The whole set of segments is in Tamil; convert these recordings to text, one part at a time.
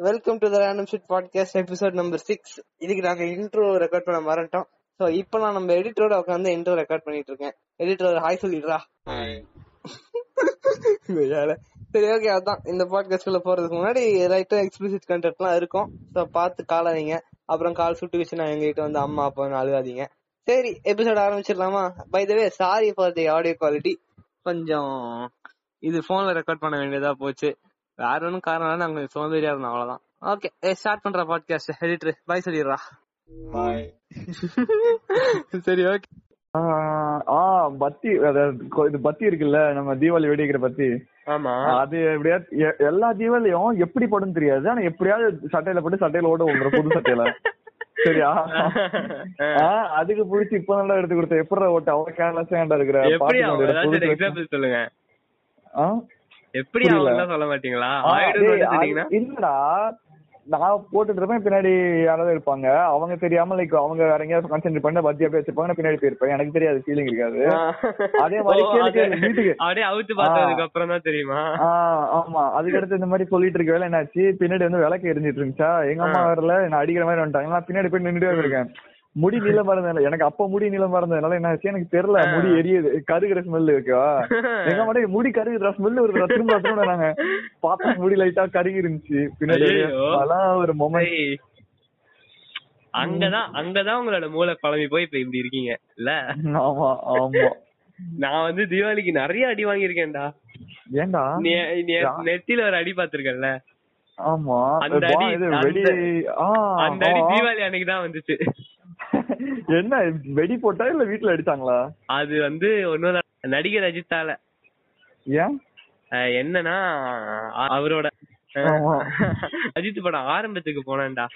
Welcome to the random shit podcast episode number six இதுக்கு நாங்க இன்ட்ரோ ரெக்கார்ட் பண்ண மறந்துட்டோம். சோ இப்போ நான் நம்ம எடிட்டரோட உட்காந்து இன்ட்ரோ ரெக்கார்ட் பண்ணிட்டு இருக்கேன். Editor hi சொல்லிடுறா. சரி ஓகே அதான். இந்த பாட்காஸ்ட்ல போறதுக்கு முன்னாடி ரைட்டா எக்ஸ்பிளிசிட் கண்டென்ட்லாம் இருக்கும். சோ பார்த்து காலாதீங்க. அப்புறம் கால் சுட்டு வச்சு நான் எங்ககிட்ட வந்து அம்மா அப்பான்னு அழுகாதீங்க. சரி episode ஆரம்பிச்சிடலாமா? By the way sorry for the audio quality கொஞ்சம் இது போன்ல ரெக்கார்ட் பண்ண வேண்டியதா போச்சு. வேற ஒன்றும் காரணம் நாங்க சோம்பேறியா இருந்தோம் அவ்வளவுதான். ஓகே ஸ்டார்ட் பண்ற பாட்காஸ்ட் எடிட்டர் பை சொல்லிடுறா. சரி ஓகே ஆஹ் ஆ பத்தி இது பத்தி இருக்குல்ல நம்ம தீபாவளி வெடிக்கிற பத்தி. ஆமா. அது எப்படியாவது எ- எல்லா தீபாவளியும் எப்படி படும் தெரியாது. ஆனா எப்படியாவது சட்டையில போட்டு சட்டையில ஓட விடுற புது சட்டையில. சரியா? ஆஹ் அதுக்கு புடிச்சு இப்ப நல்லா எடுத்து கொடுத்த எப்படி ஓட்ட? அவன் கேர்லெஸ்ஸா இருக்கிற சொல்லுங்க. ஆ? எப்படி. அவங்க சொல்ல மாட்டீங்களா? இல்லடா நான் போட்டுட்டு இருப்பேன் பின்னாடி யாராவது இருப்பாங்க. அவங்க தெரியாம லைக் அவங்க வேற எங்கேயாவது கான்சென்ட்ரேட் பண்ணி பத்தி அப்படியே வச்சிருப்பாங்க நான் பின்னாடி போயிருப்பேன். எனக்கு தெரியாது ஃபீலிங் இருக்காது. அதே மாதிரி வீட்டுக்கு. அப்படியே அவுத்து பார்த்ததுக்கு அப்புறம் தான் தெரியுமா? ஆமா. அதுக்கடுத்து இந்த மாதிரி சொல்லிட்டு இருக்க வேலை என்னாச்சு? பின்னாடி வந்து விளக்கு எரிஞ்சிட்டு இருந்துச்சா? எங்க அம்மா வரல நான் அடிக்கிற மாதிரி வந்துட்டாங்க. நான் பின்னாடி போய் நின்னுட்டே வந்திருக்கேன் முடி நீளமா இருந்ததுனால எனக்கு அப்ப முடி நீளமா இருந்ததுனால என்ன ஆச்சு? எனக்கு தெரியல. முடி எரியுது. கருகிற ஸ்மெல் இருக்கா. எங்க "டேய், முடி கருகுற ஸ்மெல் வருதுடா திரும்ப திரும்ப நாங்க பார்த்தா முடி லைட்டா கருகி இருந்துச்சு. பின்னாடி. அதெல்லாம் ஒரு மொமெண்ட் ஏய், அங்கதான் அங்கதான் உங்களோட மூளை குழம்பி போய் இப்ப இப்படி இருக்கீங்க. இல்ல? ஆமா ஆமா. நான் வந்து தீபாவளிக்கு நிறைய அடி வாங்கியிருக்கேன்டா. ஏன்டா? நீ நீ யா- நெத்தியில ஒரு அடி பாத்திருக்கல ஆமா. அந்த அடி, அந்த- அடி. தீபாவளி அன்னைக்கு தான் வந்துச்சு. என்ன வெடி போட்டா இல்ல வீட்டுல அடிச்சாங்களா? அது வந்து ஒண்ணுதான் நடிகர் அஜித்தால. ஏன்? என்னன்னா அவரோட. அஜித் படம் ஆரம்பத்துக்கு போனேன்டா.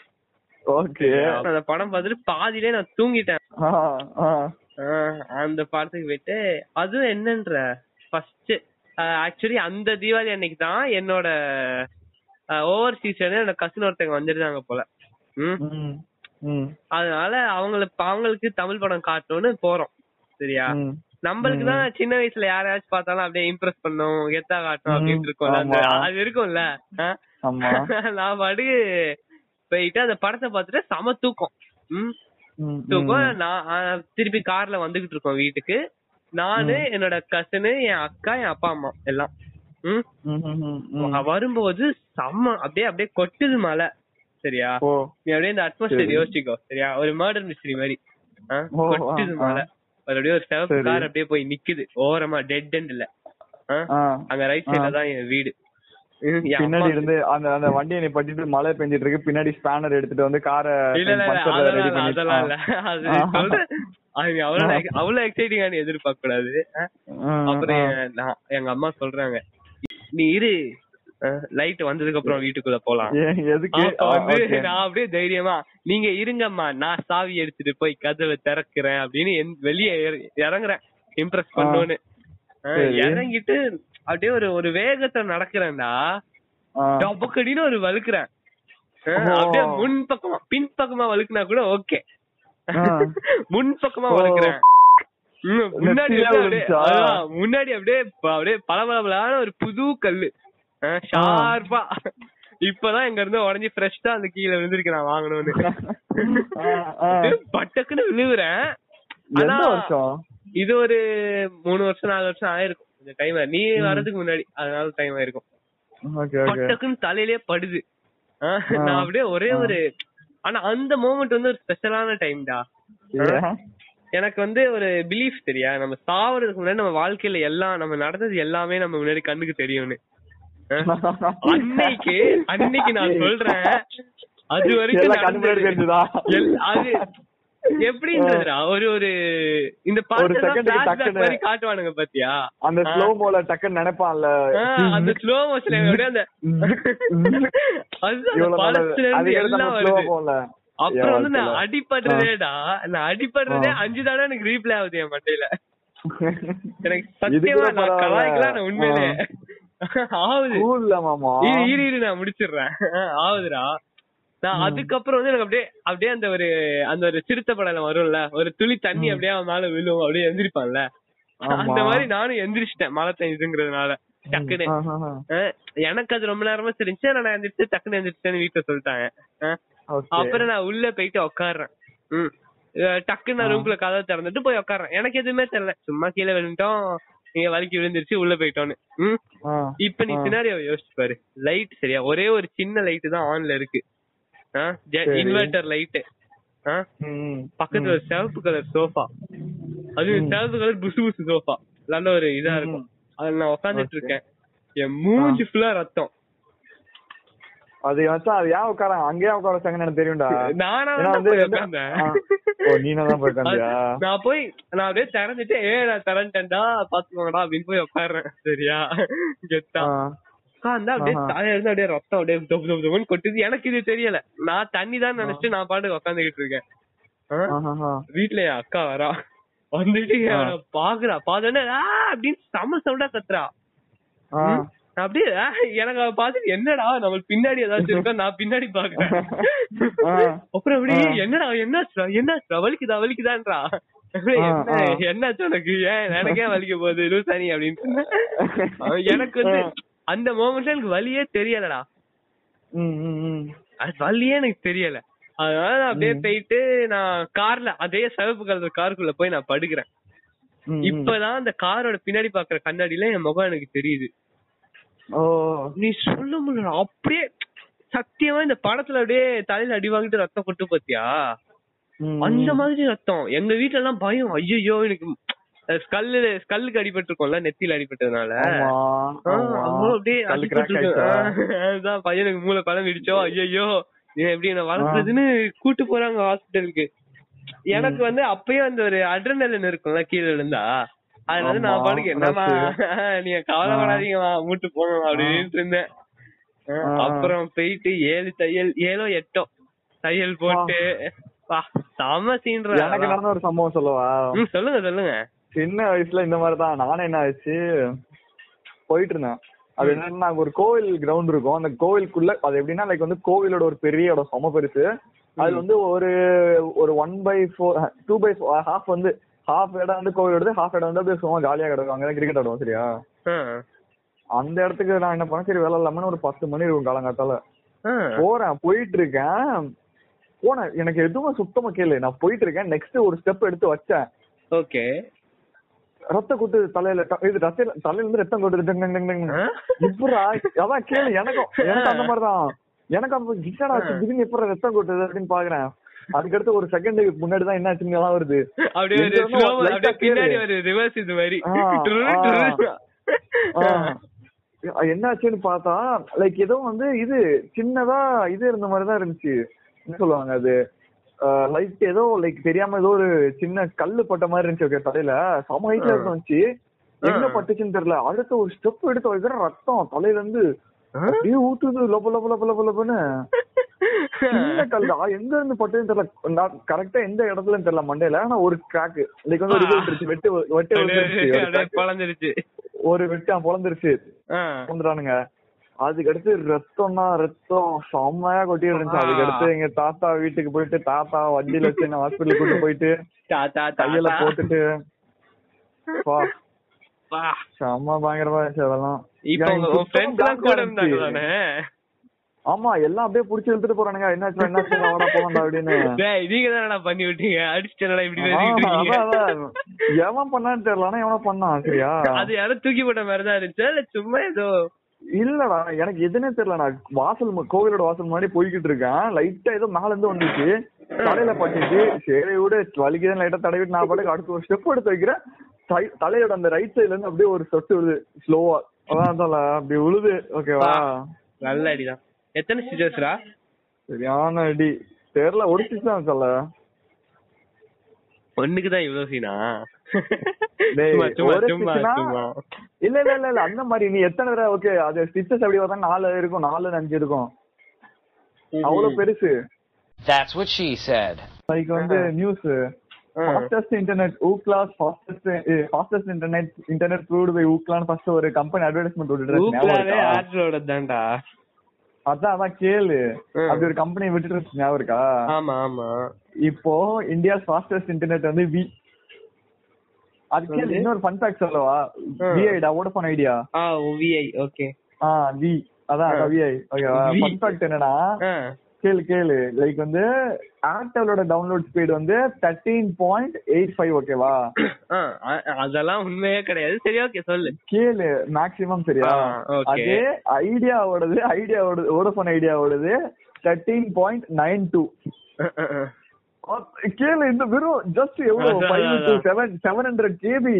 ஓகே. அந்த படம் பார்த்துட்டு பாதியிலே நான் தூங்கிட்டேன். அந்த படத்துக்கு போயிட்டு அதுவும் என்னன்ற ஃபர்ஸ்ட் ஆக்சுவலி அந்த தீபாவளி அன்னைக்கு தான் என்னோட ஓவர்சீஸ் என்னோட கசின் ஒருத்தவங்க வந்துருந்தாங்க போல. ம்? அதனால அவங்களுக்கு அவங்களுக்கு தமிழ் படம் காட்டணும்னு போறோம். சரியா? நம்மளுக்கு தான் சின்ன வயசுல யாரையாச்சும் பார்த்தாலும் அப்படியே இம்ப்ரெஸ் பண்ணும். கெத்தா காட்டணும் அப்படின்னு ஆமா. அது இருக்கும்ல. நான் பாடு போயிட்டு அந்த படத்தை பார்த்துட்டு செம தூக்கம். தூக்கம். நான் திருப்பி கார்ல வந்துகிட்டு இருக்கோம் வீட்டுக்கு. நானு என்னோட கசனு என் அக்கா என் அப்பா அம்மா எல்லாம். வரும்போது செம்ம அப்படியே அப்படியே கொட்டுது மழை. சரியா? நீ அப்படியே இந்த அட்மாஸ்பியர். யோசிச்சுக்கோ சரியா? ஒரு மர்டர் மிஸ்டரி மாதிரி. கொட்டுது மழை. ஒரு அப்படியே ஒரு சிவப்பு. கார் அப்படியே போய் நிக்குது. ஓரமா டெட் எண்ட்ல. அங்க ரைட் சைடுல தான் என் வீடு. பின்னாடி இருந்து அந்த அந்த வண்டியை நீ பட்டிட்டு மழை பெஞ்சிட்டு இருக்கு. பின்னாடி ஸ்பேனர் எடுத்துட்டு வந்து காரை அதெல்லாம் இல்ல, அவ்வளவு அவ்வளவு எக்ஸைட்டிங்கான எதிர்பார்க்க கூடாது அப்புறம் எங்க அம்மா சொல்றாங்க நீ இரு லைட் வந்ததுக்கு அப்புறம் வீட்டுக்குள்ள போலாம் எதுக்கு வந்து. நான் அப்படியே தைரியமா நீங்க இருங்கம்மா நான் சாவி எடுத்துட்டு போய் கதவை திறக்கிறேன் அப்படின்னு வெளியே இற- இறங்குறேன் இம்ப்ரெஸ் பண்ணோன்னு. இறங்கிட்டு அப்படியே ஒரு ஒரு வேகத்துல நடக்கிறேன்டா. டபக்கடின்னு ஒரு ஓ. அப்படியே முன் பக்கமா பின் பக்கமா வழுக்குனா கூட ஓகே. முன் பக்கமா ஓ. முன்னாடி முன்னாடி அப்படியே அப்படியே பளபளபளான ஒரு புது கல்லு. ஷார்ப்பா இப்பதான் இங்க இருந்து உடஞ்சி ஃப்ரெஷ்ஷா அந்த கீழே விழுந்திருக்கு நான் வாங்கணும்னு. பட்டக்குன்னு விழுவுறேன். இது ஒரு மூணு வருஷம் நாலு வருஷம் ஆயிருக்கும். இந்த டைம் நீ வர்றதுக்கு முன்னாடி. அதனால டைம் ஆயிருக்கும். பட்டக்குன்னு தலையிலே படுது. நான் அப்படியே ஒரே. ஒரு ஆனா அந்த மூமெண்ட் வந்து ஒரு ஸ்பெஷலான டைம்டா? எனக்கு வந்து ஒரு பிலீஃப் தெரியா? நம்ம சாவறதுக்கு முன்னாடி நம்ம வாழ்க்கையில எல்லாம் நம்ம நடந்தது எல்லாமே நம்ம முன்னாடி கண்ணுக்கு தெரியும்னு. அன்னைக்கு அன்னைக்கு நான் சொல்றேன் அது வரைக்கும் அது எப்படின்றதுடா? ஒரு ஒரு இந்த ஒரு பாட்டு மாதிரி காட்டுவானுங்க பாத்தியா? அந்த. ஸ்லோ மோல டக்குன்னு நினைப்பான்ல. அந்த ஸ்லோ மோஷன் அந்த அப்புறம் வந்து நான். அடிபடுறதேடா நான் அடிபடுறதே ஆ. அஞ்சு தடவை எனக்கு ரீப்ளே ஆகுது என் மண்டையில. எனக்கு சத்தியமா நான். கலாய்க்கலாம் நான் உண்மையிலே. ஆகுது. இரு இரு இரு நான் முடிச்சிடுறேன். ஆகுதுடா. நான் அதுக்கப்புறம் வந்து எனக்கு அப்படியே அப்படியே அந்த ஒரு அந்த ஒரு சிறுத்தை படம் வரும்ல. ஒரு துளி தண்ணி அப்படியே அவன் மேல விழும் அப்படியே எந்திரிப்பான்ல. அந்த மாதிரி நானும் எந்திரிச்சிட்டேன் மழை பெய்யுதுங்கிறதுனால. டக்குன்னு. எனக்கு அது ரொம்ப நேரமா தெரிஞ்சு நான் எந்திரிச்சு டக்குன்னு எந்திரிச்சேன்னு வீட்டுல சொல்லிட்டாங்க. அப்புறம் நான் உள்ள போயிட்டு உட்காடுறேன் டக்குன்னு நான் ரூம்குள்ள கதவை திறந்துட்டு போய் உட்காடுறேன் எனக்கு எதுவுமே தெரியல. சும்மா கீழே விழுந்துட்டோம். நீங்க வலிக்கு விழுந்துருச்சு உள்ள போயிட்டோன்னு. இப்ப நீ. சினாரியோ யோசிச்சு பாரு. லைட் சரியா? ஒரே ஒரு சின்ன லைட் தான் ஆன்ல இருக்கு. Inverter light. பக்கத்துல ஒரு சிவப்பு கலர் சோஃபா அது. சிவப்பு கலர் புசு புசு சோஃபா நல்ல ஒரு இதா இருக்கும். அதுல நான் உட்காந்துட்டு. இருக்கேன். என் மூஞ்சி ஃபுல்லா ரத்தம். அது வச்சா அது ஏன் உட்காராங்க அங்கேயே உட்கார வச்சாங்கன்னு எனக்கு தெரியும்டா. நானா வந்து. ஓ நீனா தான் போய் உட்காந்தியா? நான் போய் நான் அப்படியே திறந்துட்டு ஏ நான் திறந்துட்டேன்டா பாத்துக்கோங்கடா அப்படின்னு போய் உட்கார்றேன். சரியா? கெத்தா. ஆ. உட்கார்ந்தா அப்படியே. தலையில இருந்து அப்படியே ரத்தம் அப்படியே தொப்பு தொப்பு தொப்புன்னு கொட்டுது. எனக்கு இது தெரியல. நான் தண்ணி தான் நினைச்சிட்டு நான் பாட்டுக்கு உட்காந்துக்கிட்டு இருக்கேன். என் அக்கா வரா. வந்துட்டு பாக்குறா. பார்த்தோன்னே ஆ அப்படின்னு செம சவுண்டா கத்துறா. அப்படியே எனக்கு அவ பார்த்துட்டு என்னடா நம்மளுக்கு பின்னாடி ஏதாச்சும் இருக்கா நான் பின்னாடி பாக்குறேன். அப்புறம் அப்படியே ஆ. என்னடா என்னாச்சுடா என்னாச்சுடா வலிக்குதா வலிக்குதான்றா. என்னாச்சு உனக்கு ஏன் எனக்கே வலிக்க போகுது லூசானி அப்படின்னு எனக்கு வந்து. அந்த மோமெண்ட்ல எனக்கு வலியே தெரியலடா வலியே எனக்கு தெரியல அதனால நான் அப்படியே. போயிட்டு நான் கார்ல அதே சிவப்பு கலர் காருக்குள்ள போய் நான் படுக்கிறேன். இப்பதான் அந்த காரோட பின்னாடி பாக்குற கண்ணாடியில என் முகம் எனக்கு தெரியுது நீ சொல்ல முடியல அப்படியே சத்தியமா இந்த படத்துல அப்படியே தலையில அடி வாங்கிட்டு ரத்தம் கொட்டு பாத்தியா? அந்த. மாதிரி ரத்தம். எங்க வீட்ல எல்லாம் பயம். ஐயோ எனக்கு ஸ்கல்லு ஸ்கல்லுக்கு அடிபட்டிருக்கோம்ல நெத்தியில அடிபட்டதுனால. அப்படியே அதுதான் பையனுக்கு மூளை பழம் இடிச்சோ ஐயோ நீ எப்படி என்ன வளர்க்குறதுன்னு கூட்டு போறாங்க ஹாஸ்பிட்டலுக்கு எனக்கு வந்து அப்பயே அந்த ஒரு அட்ரனலின் இருக்கும்ல கீழ இருந்தா அதனால நான் பாட்டுக்கு என்னமா நீங்க கவலைப்படாதீங்கம்மா மூட்டு போங்க அப்படின்னு இருந்தேன். அப்புறம் போயிட்டு ஏழு தையல் ஏழோ எட்டோ தையல் போட்டு வா செம சீன்ற எனக்கு நடந்த ஒரு சம்பவம் சொல்லவா? சொல்லுங்க சொல்லுங்க. சின்ன வயசுல இந்த மாதிரி தான் நானே என்ன ஆச்சு? போயிட்டு இருந்தேன் அது என்னன்னா ஒரு கோவில் கிரவுண்ட் இருக்கும். அந்த கோவிலுக்குள்ள அது எப்படின்னா லைக் வந்து கோவிலோட ஒரு பெரிய இடம் செம பெருசு அது வந்து ஒரு ஒரு one by four two by half வந்து ஹாஃப் இடம் வந்து கோவிலோடது ஹாஃப் இடம் வந்து அப்படியே சும்மா ஜாலியா கிடக்கும். அங்கதான் கிரிக்கெட் ஆடுவோம் சரியா. அந்த இடத்துக்கு நான் என்ன பண்ணேன் சரி வேலை இல்லாம ஒரு பத்து மணி இருக்கும் காலங்காத்தால. போறேன் போயிட்டு இருக்கேன் போனேன். எனக்கு எதுவும் சுத்தமா கேளு. நான் போயிட்டு இருக்கேன் நெக்ஸ்ட் ஒரு ஸ்டெப் எடுத்து வச்சேன். ஓகே. ரத்த கொட்டு தலையில இது ரத்த தலையில இருந்து ரத்தம் கொட்டுது? இப்படா அதான் கேளு. எனக்கும் எனக்கு அந்த மாதிரிதான். எனக்கு என்னடா ஆச்சு? திடீர்னு எப்படா ரத்தம் கொட்டுது அப்படின்னு பாக்குறேன். அதுக்கடுத்து ஒரு செகண்டுக்கு முன்னாடி தான் என்ன ஆச்சுன்னு வருது. என்னாச்சுன்னு பார்த்தா லைக் ஏதோ வந்து இது சின்னதா இது இருந்த மாதிரி தான் இருந்துச்சு. என்ன சொல்லுவாங்க அது? லைட் ஏதோ லைக் தெரியாம ஏதோ ஒரு சின்ன கல்லு பட்ட மாதிரி இருந்துச்சு ஓகே தலையில. சம ஹைட்ல இருந்துச்சு. ஆ. பட்டுச்சுன்னு தெரியல. அடுத்த ஒரு ஸ்டெப் எடுத்து வைக்கிற ரத்தம்? தலையில இருந்து அப்படியே ஊத்துது. லொப லொப லொப லொப லொபன்னு. சின்ன கல்லா எங்க இருந்து பட்டுன்னு தெரியல. கரெக்டா எந்த இடத்துல தெரியல மண்டையில. ஆனா ஒரு கிராக் லைக் வந்து வெட்டு வெட்டு. பழந்துருச்சு ஒரு வெட்டு பொழந்துருச்சு ஆ. வந்துறானுங்க அதுக்கு அடுத்து ரத்தம்னா ரத்தம் செம்மையா கொட்டி இருந்துச்சு அதுக்கு அடுத்து எங்க தாத்தா வீட்டுக்கு போயிட்டு தாத்தா வண்டியில வச்சு என்ன ஹாஸ்பிட்டல் கூட்டு போயிட்டு தாத்தா கையில போட்டுட்டு. செம்ம பயங்கரமா இருந்துச்சு அதெல்லாம். ஆமா எல்லாம் அப்படியே புடிச்சு இழுத்துட்டு போறானுங்க. என்னாச்சு என்னாச்சு வாடா போகண்டா அப்படின்னு. நீங்க தானடா பண்ணி விட்டீங்க. அடிச்சுட்டா இப்படி. எவன் பண்ணான்னு தெரியல ஆனா எவனா பண்ணான் சரியா அது யாரும் தூக்கி போட்ட மாதிரி தான் இருந்துச்சா சும்மா ஏதோ. இல்லடா எனக்கு எதுனே தெரியல நான் வாசல் கோவிலோட வாசல் முன்னாடி போய்கிட்டு இருக்கேன். லைட்டா ஏதோ மேல இருந்து வந்துச்சு. தலையில பட்டுச்சு. சரி விட வலிக்குதான் லைட்டா தடவிட்டு நான் பாட்டுக்கு அடுத்து ஒரு ஸ்டெப் எடுத்து வைக்கிறேன். தலையோட அந்த ரைட் சைடுல இருந்து அப்படியே ஒரு சொட்டு விழுது ஸ்லோவா அதான் அப்படி விழுது ஓகேவா நல்ல அடிதான். எத்தனை ஸ்டிச்சஸ்ரா சரியான அடி. தெரியல ஒரு ஸ்டிச் தான் சொல்ல. ஒண்ணுக்கு தான் இவ்வளவு சீனா இல்ல இல்ல இல்ல இல்ல அந்த மாதிரி நீ எத்தனை தடவை ஓகே அது ஸ்டிச்சஸ் எப்படி பார்த்தா நாலு இருக்கும் நாலு அஞ்சு இருக்கும். அவ்வளவு பெருசு. That's what she said. Like வந்து news fastest internet Ookla's fastest fastest internet internet proved by ஊக்லான்னு first ஒரு கம்பெனி அட்வர்டைஸ்மெண்ட் விட்டுட்டு ஊப்லாவே ஆட்ரோட தான்டா அதான் அதான் கேளு. அப்படி ஒரு கம்பெனி விட்டுட்டு இருந்துச்சு, ஞாபகம் இருக்கா? ஆமா ஆமா. இப்போ இந்தியா ஃபாஸ்டஸ்ட் இன்டர்நெட் வந்து வி அதுக்கு வந்து- இன்னொரு ஃபன் ஃபேக்ட் சொல்லவா. விஐடா வோடஃபோன் ஐடியா ஆ விஐ ஓகே ஆ வி அதான். விஐ ஓகேவா. ஃபன் ஃபேக்ட் என்னன்னா கேளு கேளு. லைக் வந்து ஏர்டெலோட டவுன்லோட் ஸ்பீடு வந்து தேர்ட்டீன் பாயிண்ட் எயிட் ஃபைவ் ஓகேவா அதெல்லாம் உண்மையே கிடையாது. சரி ஓகே சொல்லு. கேளு மேக்ஸிமம் சரியா. அதே ஐடியாவோடது ஐடியாவோட வோடஃபோன் ஐடியாவோடது தேர்ட்டீன் பாயிண்ட் நைன் டூ கேளு இந்த வெறும் ஜஸ்ட் எவ்வளவு? Five two. Seven seven hundred KB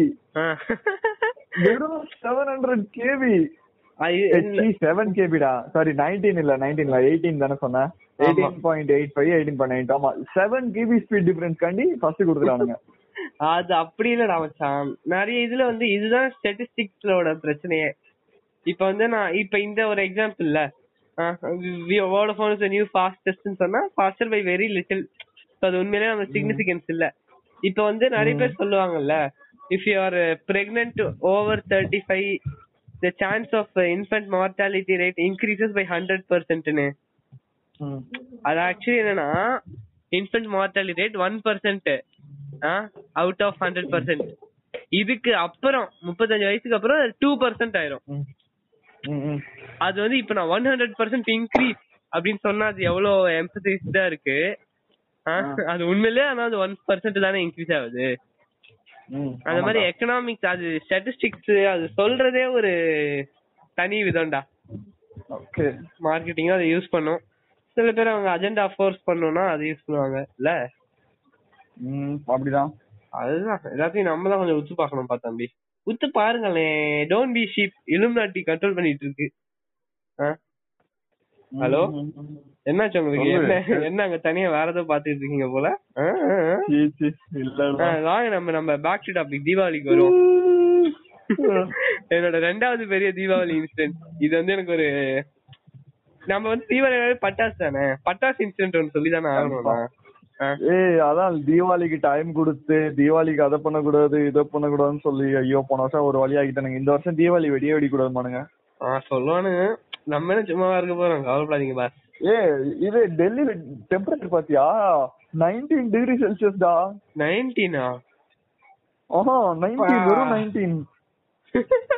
வெறும் செவன் ஹண்ட்ரட் கேபி செவன் கேபிடா சாரி நைன்டீன் இல்ல நைன்டீன் இல்ல எயிட்டீன் தானே சொன்னேன். Eighteen point eight five eighteen point eight ஆமா செவன் கேபி ஸ்பீட் டிஃபரன்ஸ் காண்டி ஃபர்ஸ்ட் அது அப்படி இல்லடா மச்சான். நிறைய இதுல வந்து இதுதான் ஸ்டாட்டிஸ்டிக்ஸோட பிரச்சனையே. இப்ப வந்து நான் இப்ப இந்த ஒரு எக்ஸாம்பிள்ல வோடஃபோன் நியூ ஃபாஸ்டஸ்ட்னு சொன்னா ஃபாஸ்டர் பை வெரி லிட்டில் அது உண்மையிலேயே நம்ம சிக்னிபிகன்ஸ் இல்ல. இப்ப வந்து நிறைய பேர் சொல்லுவாங்கல்ல if you are pregnant over thirty five the chance of infant mortality rate increases by hundred பர்சன்ட்னு. அது ஆக்சுவலி என்னன்னா infant mortality rate one percent out of hundred percent இதுக்கு அப்புறம் முப்பத்தஞ்சு வயசுக்கு அப்புறம் டூ பர்சன்ட் ஆயிரும். அது வந்து இப்ப நான் ஒன் ஹண்ட்ரட் பர்சன்ட் இன்க்ரீஸ் அப்படின்னு சொன்னா அது எவ்வளவு எம்பசைஸ்டா இருக்கு அது உண்மையிலேயே ஆனா அது ஒன் பர்சன்ட் தானே இன்க்ரீஸ் ஆகுது. அந்த மாதிரி. எக்கனாமிக்ஸ் அது ஸ்டாட்டிஸ்டிக்ஸ் அது சொல்றதே ஒரு தனி விதம்டா. ஓகே மார்க்கெட்டிங் அதை யூஸ் பண்ணும். சில பேர் அவங்க அஜெண்டா ஃபோர்ஸ் பண்ணணும்னா அதை யூஸ் பண்ணுவாங்க இல்ல? ம் அப்படிதான் அதுதான். எல்லாத்தையும் நம்ம தான் கொஞ்சம் உத்து பார்க்கணும் பா தம்பி. உத்து பாருங்களேன் don't be sheep Illuminati control பண்ணிட்டு இருக்கு? ஹலோ? என்னாச்சு உங்களுக்கு. என்ன என்ன அங்க தனியா வேற ஏதோ பாத்துட்டு இருக்கீங்க போல? வாங்க நம்ம நம்ம பேக் டு டாபிக் தீபாவளிக்கு வருவோம். என்னோட ரெண்டாவது பெரிய தீபாவளி இன்சிடென்ட் இது வந்து எனக்கு ஒரு நம்ம வந்து தீபாவளி பட்டாசு தானே? பட்டாசு இன்சிடென்ட் ஒன்று சொல்லி தானே ஆகணும்னா. ஏய் அதான் தீபாவளிக்கு டைம் கொடுத்து தீபாவளிக்கு அதை பண்ணக்கூடாது இதை பண்ணக்கூடாதுன்னு சொல்லி ஐயோ போன வருஷம் ஒரு வழி ஆகிட்டானுங்க. இந்த வருஷம் தீபாவளி வெடியே வெடி கூடாதுமானுங்க ஆ சொல்லுவானுங்க. நம்ம என்ன சும்மாவா இருக்க போறோம்? கவலைப்படாதீங்க பாஸ் ஏ இது டெல்லியில டெம்பரேச்சர் பாத்தியா? நைன்டீன் டிகிரி செல்சியஸ்டா நைன்டீனா ஆஹா நைன்டீன். வெறும் நைன்டீன்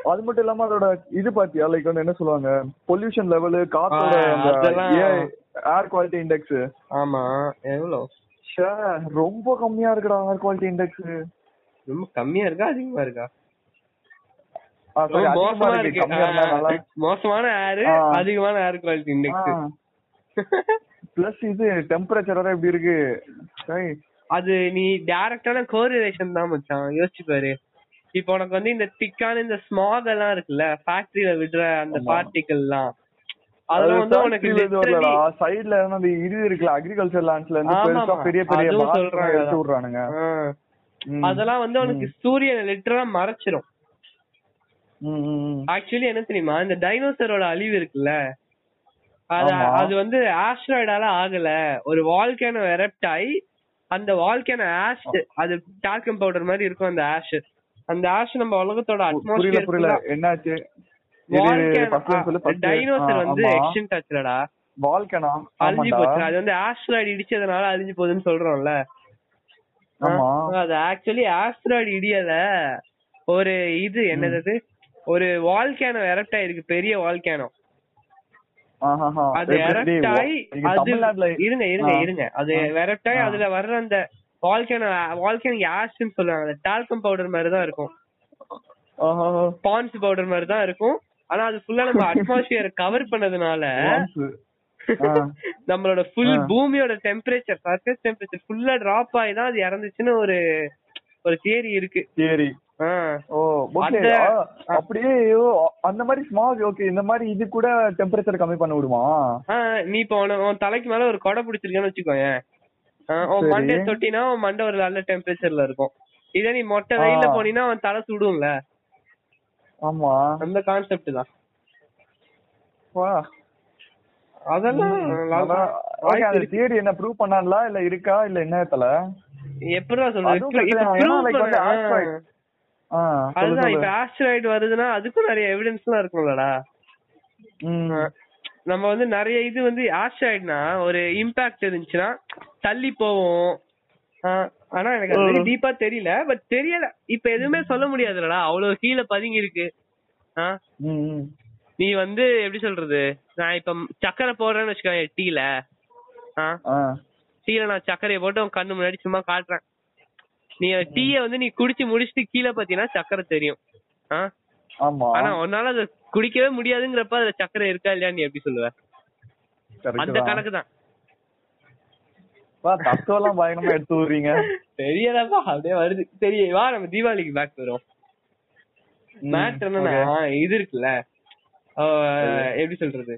அது மட்டும் இல்லாம அதோட இது பாத்தியா? லைக் வந்து என்ன சொல்லுவாங்க? பொல்யூஷன் லெவலு காத்தோட. ஏர் குவாலிட்டி இண்டெக்ஸ் ஆமா எவ்வளவு ரொம்ப கம்மியா இருக்குடா ஏர் குவாலிட்டி இண்டெக்ஸ் ரொம்ப கம்மியா இருக்கா அதிகமா இருக்கா? மோசமான ஏர். அதிகமான ஏர் குவாலிட்டி இண்டெக்ஸ் பிளஸ் இது டெம்பரேச்சர் வர எப்படி இருக்கு அது நீ டைரக்டான கோரிலேஷன் தான் மச்சான் யோசிச்சு பாரு இப்போ உனக்கு வந்து இந்த திக்கான இந்த ஸ்மாக் எல்லாம் இருக்குல்ல ஃபேக்டரியில விடுற அந்த. பார்ட்டிகல் எல்லாம் அதெல்லாம் வந்து உனக்கு factory ல இது literally- வரலடா. side ல இருந்து அந்த இது இருக்குல்ல agriculture lands ல இருந்து பெருசா. பெரிய பெரிய சொல்றாங்க. விடுறானுங்க. அதெல்லாம் வந்து உனக்கு சூரியனை லிட்டரலா மறைச்சிரும். ஆக்சுவலி என்ன தெரியுமா இந்த டைனோசரோட அழிவு இருக்குல்ல அது வந்து ஆஸ்ட்ராய்டால ஆகல. ஒரு வால்கேனோ எரப்ட் ஆகி அந்த வால்கேனோ ஆஷ் அது டால்கம் பவுடர் மாதிரி இருக்கும் அந்த ஆஷ் அந்த ஆஷ் நம்ம உலகத்தோட புரியல புரியல. அட்மாஸ்பியர் என்னாச்சு. டைனோசர் வந்து. எக்ஸ்டென்ட் ஆச்சுலடா Volcano. அழிஞ்சு. போச்சு. அது வந்து ஆஸ்ட்ராய்டு இடிச்சதுனால அழிஞ்சு போகுதுன்னு சொல்றோம்ல. அது ஆக்சுவலி ஆஸ்ட்ராய்டு இடியல. ஒரு இது என்னது? ஒரு வால்கேனோ எரப்ட் ஆயிருக்கு. பெரிய வால்கேனோ. அது இருங்க இருங்க. இருங்க அது ஆ. அதுல வர்ற அந்த வால்கேனோ வால்கேனிக் ஆஷ்னு சொல்லுவாங்க டால்கம் பவுடர் மாதிரி தான் இருக்கும். பான்ஸ் பவுடர் மாதிரி தான் இருக்கும் ஆனா அது ஃபுல்லா நம்ம அட்மாஸ்பியர் கவர் பண்ணதுனால. நம்மளோட ஃபுல். பூமியோட டெம்பரேச்சர் சர்ஃபேஸ் டெம்பரேச்சர் ஃபுல்லா டிராப் ஆகி தான் அது இறந்துச்சுன்னு ஒரு ஒரு தியரி இருக்கு அந்த- அப்படியே ஓ, அந்த மாதிரி ஸ்மாக் ஓகே இந்த மாதிரி இது கூட டெம்பரேச்சர் கம்மி பண்ண விடுமா? நீ இப்போ உன- தலைக்கு மேல ஒரு கொடை பிடிச்சிருக்கேன்னு வச்சுக்கோயேன் ஆ, உன். மண்டை தொட்டினா உன் மண்டை ஒரு நல்ல டெம்பரேச்சர்ல இருக்கும். இதே நீ மொட்டை வெயில்ல ஆ. போனீங்கன்னா அவன் தலை சுடும்ல. ஆமா. அந்த கான்செப்ட் தான். வா. அதெல்லாம். தியரி என்ன ப்ரூவ் பண்ணாங்களா? இல்ல இருக்கா? இல்ல என்ன தல எப்படிடா சொல்றது? அதுதான் இப்ப. ஆஸ்ட்ராய்டு வருதுன்னா அதுக்கும் நிறைய எவிடன்ஸ் எல்லாம் இருக்கும்லடா. நம்ம வந்து நிறைய இது வந்து ஆஸ்ட்ராய்டுனா ஒரு இம்பாக்ட் இருந்துச்சுன்னா தள்ளி போவோம். ஆனா எனக்கு அது டீப்பா தெரியல பட் தெரியல. இப்ப எதுவுமே சொல்ல முடியாதுலடா. அவ்வளவு கீழே பதுங்கி இருக்கு. நீ வந்து எப்படி சொல்றது? நான் இப்ப சக்கரை போடுறேன்னு வச்சுக்கோங்க டீல. டீல நான் சர்க்கரையை போட்டு உன் கண்ணு முன்னாடி சும்மா காட்டுறேன். நீ டீய வந்து நீ குடிச்சு முடிச்சிட்டு கீழே பாத்தீங்கன்னா சக்கரை தெரியும். ஆனா உன்னால அதை குடிக்கவே முடியாதுங்கிறப்ப அதுல சக்கரை இருக்கா இல்லையா நீ எப்படி சொல்லுவ? அந்த. கணக்கு தான் பா, தத்துவம்லாம் பயங்கரமா எடுத்து விடுறீங்க தெரியலப்பா அப்படியே வருது. சரி வா நம்ம தீபாவளிக்கு பேக் வரும் ம், மேட் என்னன்னா இது இருக்குல்ல. எப்படி சொல்றது?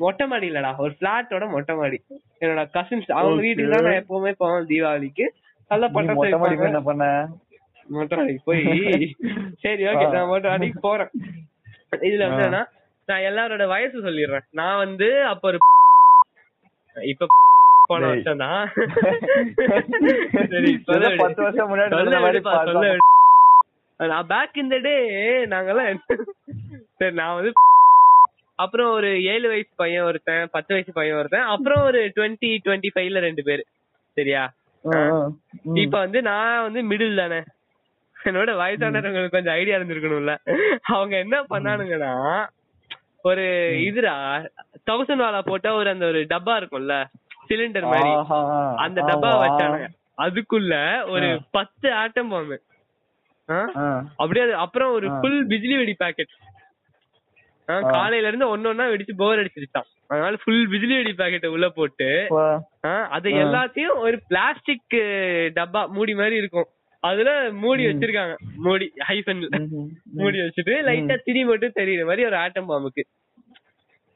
மொட்டை மாடி இல்லடா ஒரு பிளாட்டோட மொட்டை மாடி. என்னோட கசின்ஸ் அவங்க. வீட்டுக்கு தான் நான் எப்பவுமே போவேன் தீபாவளிக்கு. நல்ல வைப்பாங்க. என்ன பண்ண மொட்டை மாடிக்கு போய் சரி ஓகே. நான் மொட்டை மாடிக்கு போறேன் இதுல வந்து. என்னன்னா நான் எல்லாரோட வயசு சொல்லிடுறேன் நான் வந்து அப்ப ஒரு இப்ப போன. வருஷம் தான் சரி பத்து வருஷம் முன்னாடி. நான் பேக் இந்த டே நாங்கெல்லாம் சரி நான் வந்து அப்புறம் ஒரு ஏழு வயசு பையன் ஒருத்தன் பத்து வயசு பையன் ஒருத்தன் அப்புறம் ஒரு டுவெண்ட்டி டுவெண்ட்டி ஃபைவ்ல ரெண்டு பேரு சரியா. இப்ப வந்து நான் வந்து மிடில் தானே. என்னோட வயசானவங்களுக்கு கொஞ்சம் ஐடியா இருந்திருக்கணும்ல. அவங்க என்ன பண்ணானுங்கன்னா ஒரு இதுடா தௌசண்ட் வாலா போட்டா ஒரு அந்த ஒரு டப்பா இருக்கும்ல சிலிண்டர் மாதிரி. அந்த டப்பா. வச்சானுங்க. அதுக்குள்ள ஒரு பத்து ஆட்டம் பாம்பு. அப்படியே அப்புறம் ஒரு. ஃபுல் பிஜிலி வெடி பாக்கெட். காலையில இருந்து ஒன்னொன்னா வெடிச்சு போர் அடிச்சிருச்சான் அதனால ஃபுல் பிஜிலி வெடி பாக்கெட்டை உள்ள போட்டு அது. எல்லாத்தையும் ஒரு பிளாஸ்டிக் டப்பா மூடி மாதிரி இருக்கும். அதுல மூடி வச்சிருக்காங்க. மூடி ஹைஃபன்ல. மூடி வச்சுட்டு லைட்டா திரி மட்டும் தெரியுற மாதிரி ஒரு ஆட்டம் பாம்புக்கு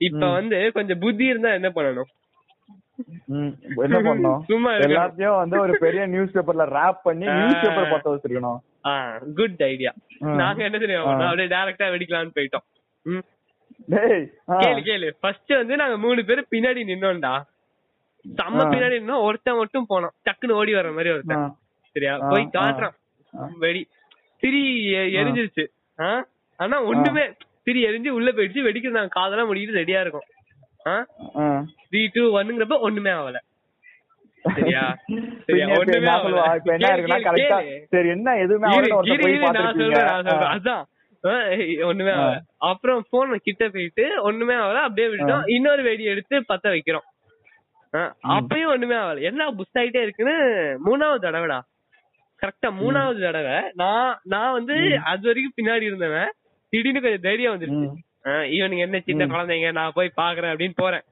இப்ப. வந்து கொஞ்சம் புத்தி இருந்தா என்ன பண்ணணும்? என்ன பண்ணோம் சும்மா. எல்லாத்தையும் வந்து ஒரு பெரிய நியூஸ் பேப்பர்ல ரேப் பண்ணி. நியூஸ் பேப்பர் பத்த வச்சிருக்கணும். Good idea. நாங்க என்ன தெரியும். அப்படியே டைரக்டா வெடிக்கலாம்னு போயிட்டோம். டேய். கேளு கேளு. ஃபர்ஸ்ட் வந்து நாங்க மூணு பேரும் பின்னாடி நின்னோம்டா. செம்ம. பின்னாடி நின்னோம். ஒருத்தன் மட்டும் போனோம் டக்குன்னு ஓடி வர மாதிரி. ஒருத்தன். சரியா? போய். காட்டுறான். வெடி. திரி எரிஞ்சிருச்சு? ஆனா ஒண்ணுமே திரி எரிஞ்சு உள்ள போயிடுச்சு. வெடிக்கிறது நாங்க காதெல்லாம் முடிக்கிட்டு ரெடியா இருக்கோம். த்ரீ டூ ஒன்னுங்கிறப்ப ஒண்ணுமே ஆகல. சரியா? சரியா? ஒண்ணுமே ஆகல. என்ன எதுவுமே. அதான். ஒண்ணுமே. ஆகல. அப்புறம் போன் கிட்ட போயிட்டு ஒண்ணுமே ஆகல. அப்படியே விட்டோம் இன்னொரு வெடி எடுத்து பத்த வைக்கிறோம். அப்பயும் ஒண்ணுமே ஆகல. என்ன புஷ் ஆயிட்டே இருக்குன்னு மூணாவது தடவைடா. கரெக்டா மூணாவது தடவை. நான் நான் வந்து அது வரைக்கும் பின்னாடி இருந்தவன். திடீர்னு கொஞ்சம் தைரியம் வந்துருச்சு. இவனுங்க என்ன சின்ன. குழந்தைங்க நான் போய் பாக்குறேன் அப்படின்னு போறேன்.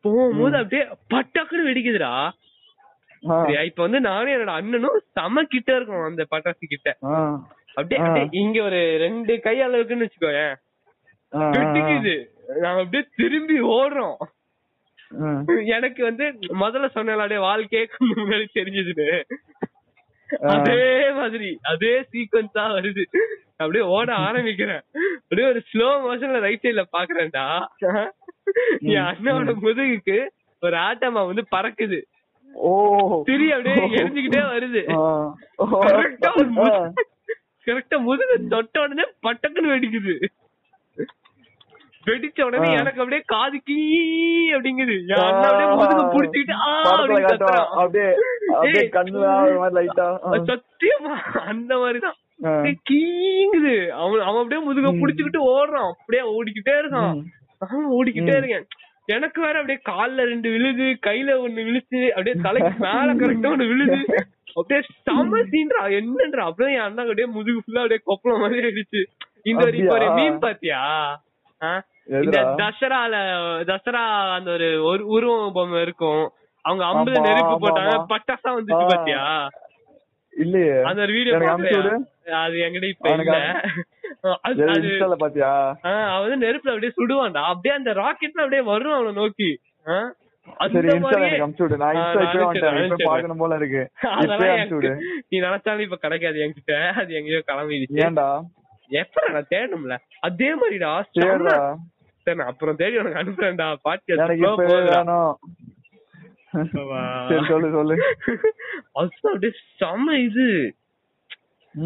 போகும்போது அப்படியே பட்டாக்குன்னு வெடிக்குதுடா. இப்ப வந்து நானும் என்னோட அண்ணனும் செம கிட்ட இருக்கோம் அந்த பட்டாசு கிட்ட. அப்படியே இங்க ஒரு ரெண்டு கை அளவுக்குன்னு வச்சுக்கோயேன். நாங்க அப்படியே திரும்பி ஓடுறோம். எனக்கு வந்து முதல்ல அப்படியே வாழ்க்கையே முன்னாடி தெரிஞ்சதுன்னு. ஆ. அதே மாதிரி அதே சீக்வன்ஸா வருது. அப்படியே ஓட ஆரம்பிக்கிறேன். அப்படியே ஒரு ஸ்லோ மோஷன்ல ரைட் சைடுல பாக்குறேன்டா. என் அண்ணனோட முதுகுக்கு ஒரு ஆட்டமா வந்து பறக்குது. ஓ. திரி அப்படியே எரிஞ்சுக்கிட்டே வருது. கரெக்டா முதுகு தொட்ட உடனே பட்டக்குன்னு வெடிக்குது. வெடிச்ச உடனே. எனக்கு அப்படியே காது கீ அப்படிங்குது. அப்படியே முதுகு புடிச்சுக்கிட்டு ஆ. அப்படியே கண்ணுல லைட்டா சத்தியமா அந்த மாதிரிதான். கீங்குது. அவன் அவன் அப்படியே முதுக. புடிச்சுக்கிட்டு ஓடுறான். அப்படியே ஓடிக்கிட்டே இருக்கான். நானும் ஓடிக்கிட்டே. இருக்கேன். எனக்கு வேற அப்படியே கால்ல ரெண்டு விழுது கையில ஒண்ணு விழுச்சு அப்படியே தலைக்கு மேல கரெக்டா ஒண்ணு விழுது. அப்படியே செம சீன்றா என்னன்றா? அப்படியே என் அண்ணா அப்படியே முதுகு ஃபுல்லா அப்படியே கொப்பளம் மாதிரி ஆயிடுச்சு. இந்த ஒரு இப்ப ஒரு? மீன் பாத்தியா? இந்த? தசரால தசரா அந்த ஒரு ஒரு உருவம் பொம்மை இருக்கும். அவங்க அம்புல நெருப்பு போட்டாங்க. பட்டாசா வந்துச்சு. பாத்தியா? இல்லையே. அந்த ஒரு வீடியோ. அது என்கிட்ட இப்ப இல்ல. அது பாத்தியா? அவன் வந்து நெருப்புல அப்படியே சுடுவான்டா. அப்படியே அந்த ராக்கெட்ல அப்படியே வரும் அவனை நோக்கி. சரி எனக்கு அனுப்பிச்சு விடு. நான் இன்ஸ்டா பாக்கணும் போல இருக்கு. இப்பவே அனுப்பிச்சு விடு. எனக்கு- நீ நினைச்சாலும் இப்ப கிடைக்காது என்கிட்ட. அது எங்கேயோ கிளம்பிடுச்சு. ஏன்டா? எப்ப நான் தேடணும்ல? அதே மாதிரிடா சரிடா. சரி நான் அப்புறம் தேடி உனக்கு அனுப்புறேன்டா. எனக்கு பாட்காஸ்ட் வேணும். சரி சொல்லு சொல்லு. அது அப்படியே செம்ம இது.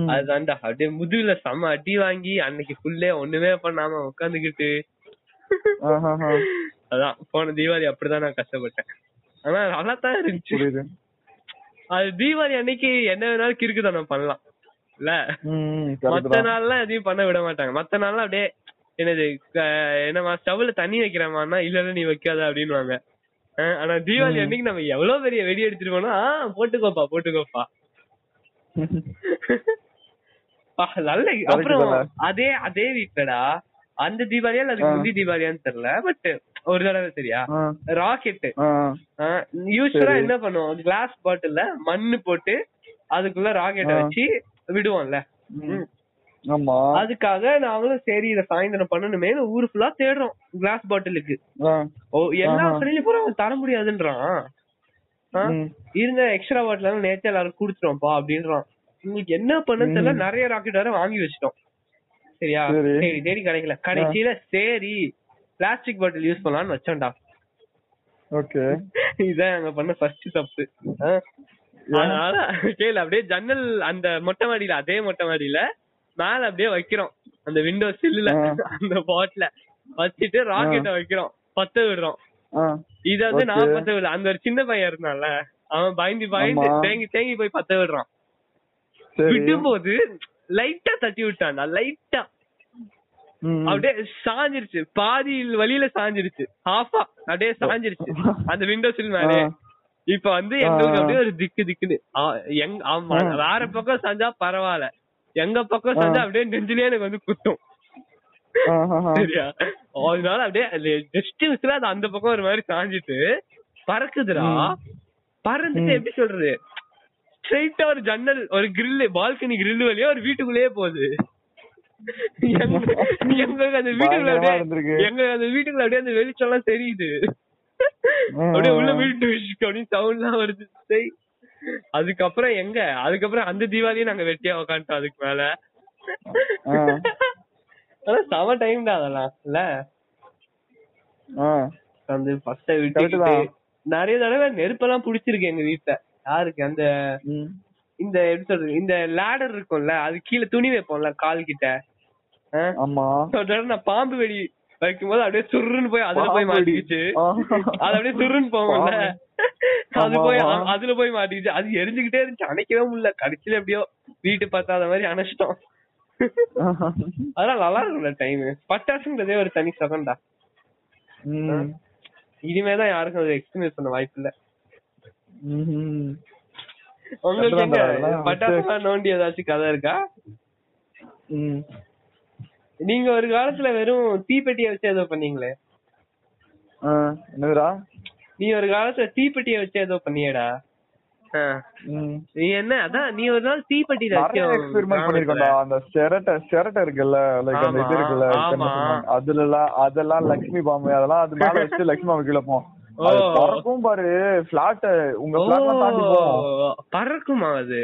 அதுதான்டா. அப்படியே முதுகுல செம்ம அடி வாங்கி அன்னைக்கு ஃபுல்லே ஒண்ணுமே பண்ணாம உட்காந்துக்கிட்டு. ஆஹாஹா. அதான் போன தீபாவளி அப்படிதான் நான் கஷ்டப்பட்டேன். ஆனா நல்லா தான் இருந்துச்சு அது தீபாவளி அன்னைக்கு என்ன வேணாலும் கிறுக்குத்தனம் பண்ணலாம். இல்ல? மத்த நாள்லாம் எதையும் பண்ண விட மாட்டாங்க. மத்த நாள்லாம் அப்படியே என்னது என்னமா ஸ்டவ்ல தண்ணி வைக்கிறமான்னா இல்ல இல்ல நீ வைக்காத அப்படின்னுவாங்க. அஹ் ஆனா தீபாவளி. அன்னைக்கு நம்ம எவ்வளவு பெரிய வெடி "ஆ, போட்டுக்கோப்பா போட்டுக்கோப்பா. நல்ல அப்புறம்? அதே அதே வீட்டுலடா அந்த தீபாவளியா அதுக்கு. முந்தி தீபாவளியான்னு தெரியல பட் ஒரு தடவை சரியா? ராக்கெட் யூஸ்வலா. என்ன பண்ணுவோம்? கிளாஸ் பாட்டில்ல மண்ணு போட்டு அதுக்குள்ள ராக்கெட்டை. வச்சு விடுவோம்ல. அதுக்காக நாங்களும் சரி இத சாயந்தரம் பண்ணணுமே ஊரு ஃபுல்லா தேடுறோம் கிளாஸ் பாட்டிலுக்கு எல்லா ஆஹா. ஃப்ரெண்ட்லயும் பூரா தர முடியாதுன்றான். இருங்க எக்ஸ்ட்ரா பாட்டில் நேற்று எல்லாரும் குடுத்துட்டோம்ப்பா அப்படின்றான். உங்களுக்கு என்ன பண்ணு தெரியல. நிறைய ராக்கெட் வேற வாங்கி வச்சிட்டோம். சரியா? சரி. சரி தேடி கிடைக்கல. கடைசியில சரி. பிளாஸ்டிக் பாட்டில் யூஸ் பண்ணலாம்னு வச்சோம்டா. ஓகே இதான் நாங்க பண்ண ஃபர்ஸ்ட் தப்பு? அதனால கேளு அப்படியே ஜன்னல் அந்த மொட்டை மாடியில அதே மொட்டை மாடியில மேல அப்படியே வைக்கிறோம். அந்த விண்டோ சில்லுல. அந்த பாட்ல வச்சுட்டு ராக்கெட்ட வைக்கிறோம். பத்த விடுறோம். இத வந்து நான். பத்த விடல. அந்த ஒரு சின்ன பையன் இருந்தான்ல அவன் பயந்து பயந்து. தேங்கி தேங்கி போய் பத்த விடுறான். சரி. விடும்போது லைட்டா தட்டி விட்டான்டா லைட்டா. அப்படியே சாஞ்சிருச்சு பாதி வழியில சாஞ்சிருச்சு ஹாஃபா அப்படியே சாஞ்சிருச்சு அந்த விண்டோ சில் மேலே. இப்ப வந்து எங்களுக்கு. அப்படியே ஒரு திக்கு திக்குன்னு ஆமா. வேற பக்கம் சாஞ்சா பரவாயில்ல எங்க பக்கம் சாஞ்சா. அப்படியே நெஞ்சிலே எனக்கு வந்து குத்தும். சரியா அதனால அப்படியே ஜஸ்ட் மிஸ்ல அது அந்த பக்கம் ஒரு மாதிரி சாஞ்சிட்டு பறக்குதுடா. பறந்துட்டு. எப்படி சொல்றது ஸ்ட்ரைட்டா ஒரு ஜன்னல் ஒரு கிரில் பால்கனி கிரில் வழியா ஒரு வீட்டுக்குள்ளேயே போகுது எங்களுக்கு அந்த வீட்டுக்குள்ள அப்படியே இருந்திருக்கு. எங்க அந்த வீட்டுக்குள்ள அப்படியே அந்த வெளிச்சம் எல்லாம் தெரியுது. அப்படியே உள்ள வீட்டு அப்படின்னு சவுண்ட் எல்லாம் வருது. அதுக்கப்புறம் எங்க அதுக்கப்புறம் அந்த தீபாவளியும் நாங்க வெட்டியா உக்காந்துட்டோம் அதுக்கு மேல. ஆனா செம டைம்டா அதெல்லாம் இல்ல ஆ. வந்து ஃபர்ஸ்ட் தான். நிறைய தடவை நெருப்பெல்லாம் புடிச்சிருக்கு எங்க வீட்ல யாருக்கு அந்த. இந்த எப்படி சொல்றது இந்த லேடர் இருக்கும்ல அது கீழே துணி வைப்போம்ல கால் கிட்ட? ஆமா. நான் பாம்பு வெடி வைக்கும் போது அப்படியே சுருன்னு போய் அதுல போய். மாட்டிக்கிச்சு. அது அப்படியே சுருன்னு போகும்ல. அது போய் அதுல போய் மாட்டிக்கிச்சு. அது எரிஞ்சுக்கிட்டே இருந்துச்சு. அணைக்கவே முடியல. கடைசியில எப்படியோ வீட்டு பார்த்தாத மாதிரி அணைச்சிட்டோம். அதெல்லாம் நல்லா இருக்கும்ல டைம் பட்டாசுங்கிறதே ஒரு தனி சுகம்டா. இனிமேதான் யாருக்கும் அது எக்ஸ்பீரியன்ஸ் பண்ண வாய்ப்பு இல்ல. உங்களுக்கு பட்டாசுலாம் நோண்டி ஏதாச்சும் கதை இருக்கா. நீங்க ஒரு காலத்துல வெறும் தீப்பெட்டியை வச்சு ஏதோ பண்ணீங்களே? என்னதுடா? நீ ஒரு காலத்துல தீப்பெட்டியை வச்சு ஏதோ பண்ணியேடா. நீ என்ன அதான் நீ ஒரு நாள் வச்சு எக்ஸ்பெரிமெண்ட் பண்ணிருக்கோம்டா. அந்த செரட்டை செரட்டை இருக்குல்ல லைக் அந்த இது இருக்குல்ல அதுல அதெல்லாம் லக்ஷ்மி பாம்பு அதெல்லாம் அது மேல வச்சு லக்ஷ்மி பாம்பு கீழே போம் பறக்கும் பாரு பிளாட் உங்க பிளாட் தாண்டி போகும் ஓ, பறக்குமா அது?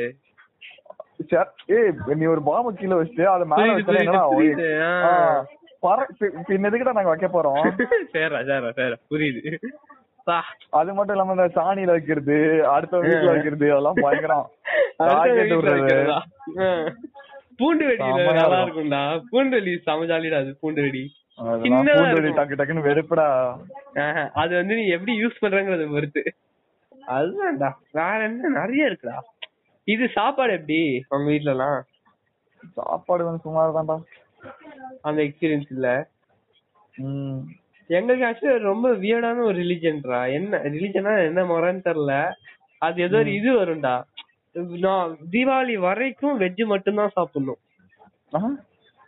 ஏய் நீ ஒரு பாம்பு கீழே வச்சுட்டு அது மேல வச்சா எதுக்குடா நாங்க வைக்க போறோம்? சரிடா சரிடா சரிடா புரியுது. அது மட்டும் இல்லாம இந்த சாணியில வைக்கிறது அடுத்த வீட்டுல வைக்கிறது அதெல்லாம் பயங்கரம். பூண்டு செமையா நல்லா இருக்கும். இருக்கும்டா. பூண்டு வெடி செம ஜாலிடா அது பூண்டு வெடி. டக்கு டக்குன்னு வெறுப்புடா. அது வந்து நீ எப்படி யூஸ் பண்றங்கறத பொறுத்து. அதுதான்டா. வேற என்ன? நிறைய இருக்குடா. இது சாப்பாடு எப்படி? உங்க வீட்ல எல்லாம் சாப்பாடு வந்து சுமார் தான்டா அந்த எக்ஸ்பீரியன்ஸ் இல்ல? ம். எங்களுக்கு ஆக்சுவலி ரொம்ப வியர்டான ஒரு ரிலிஜன்டா என்ன ரிலிஜனா என்ன முறைன்னு தெரியல அது ஏதோ ஒரு இது வரும்டா. நான் தீபாவளி வரைக்கும் வெஜ் மட்டும்தான் சாப்பிடணும். ஆஹா,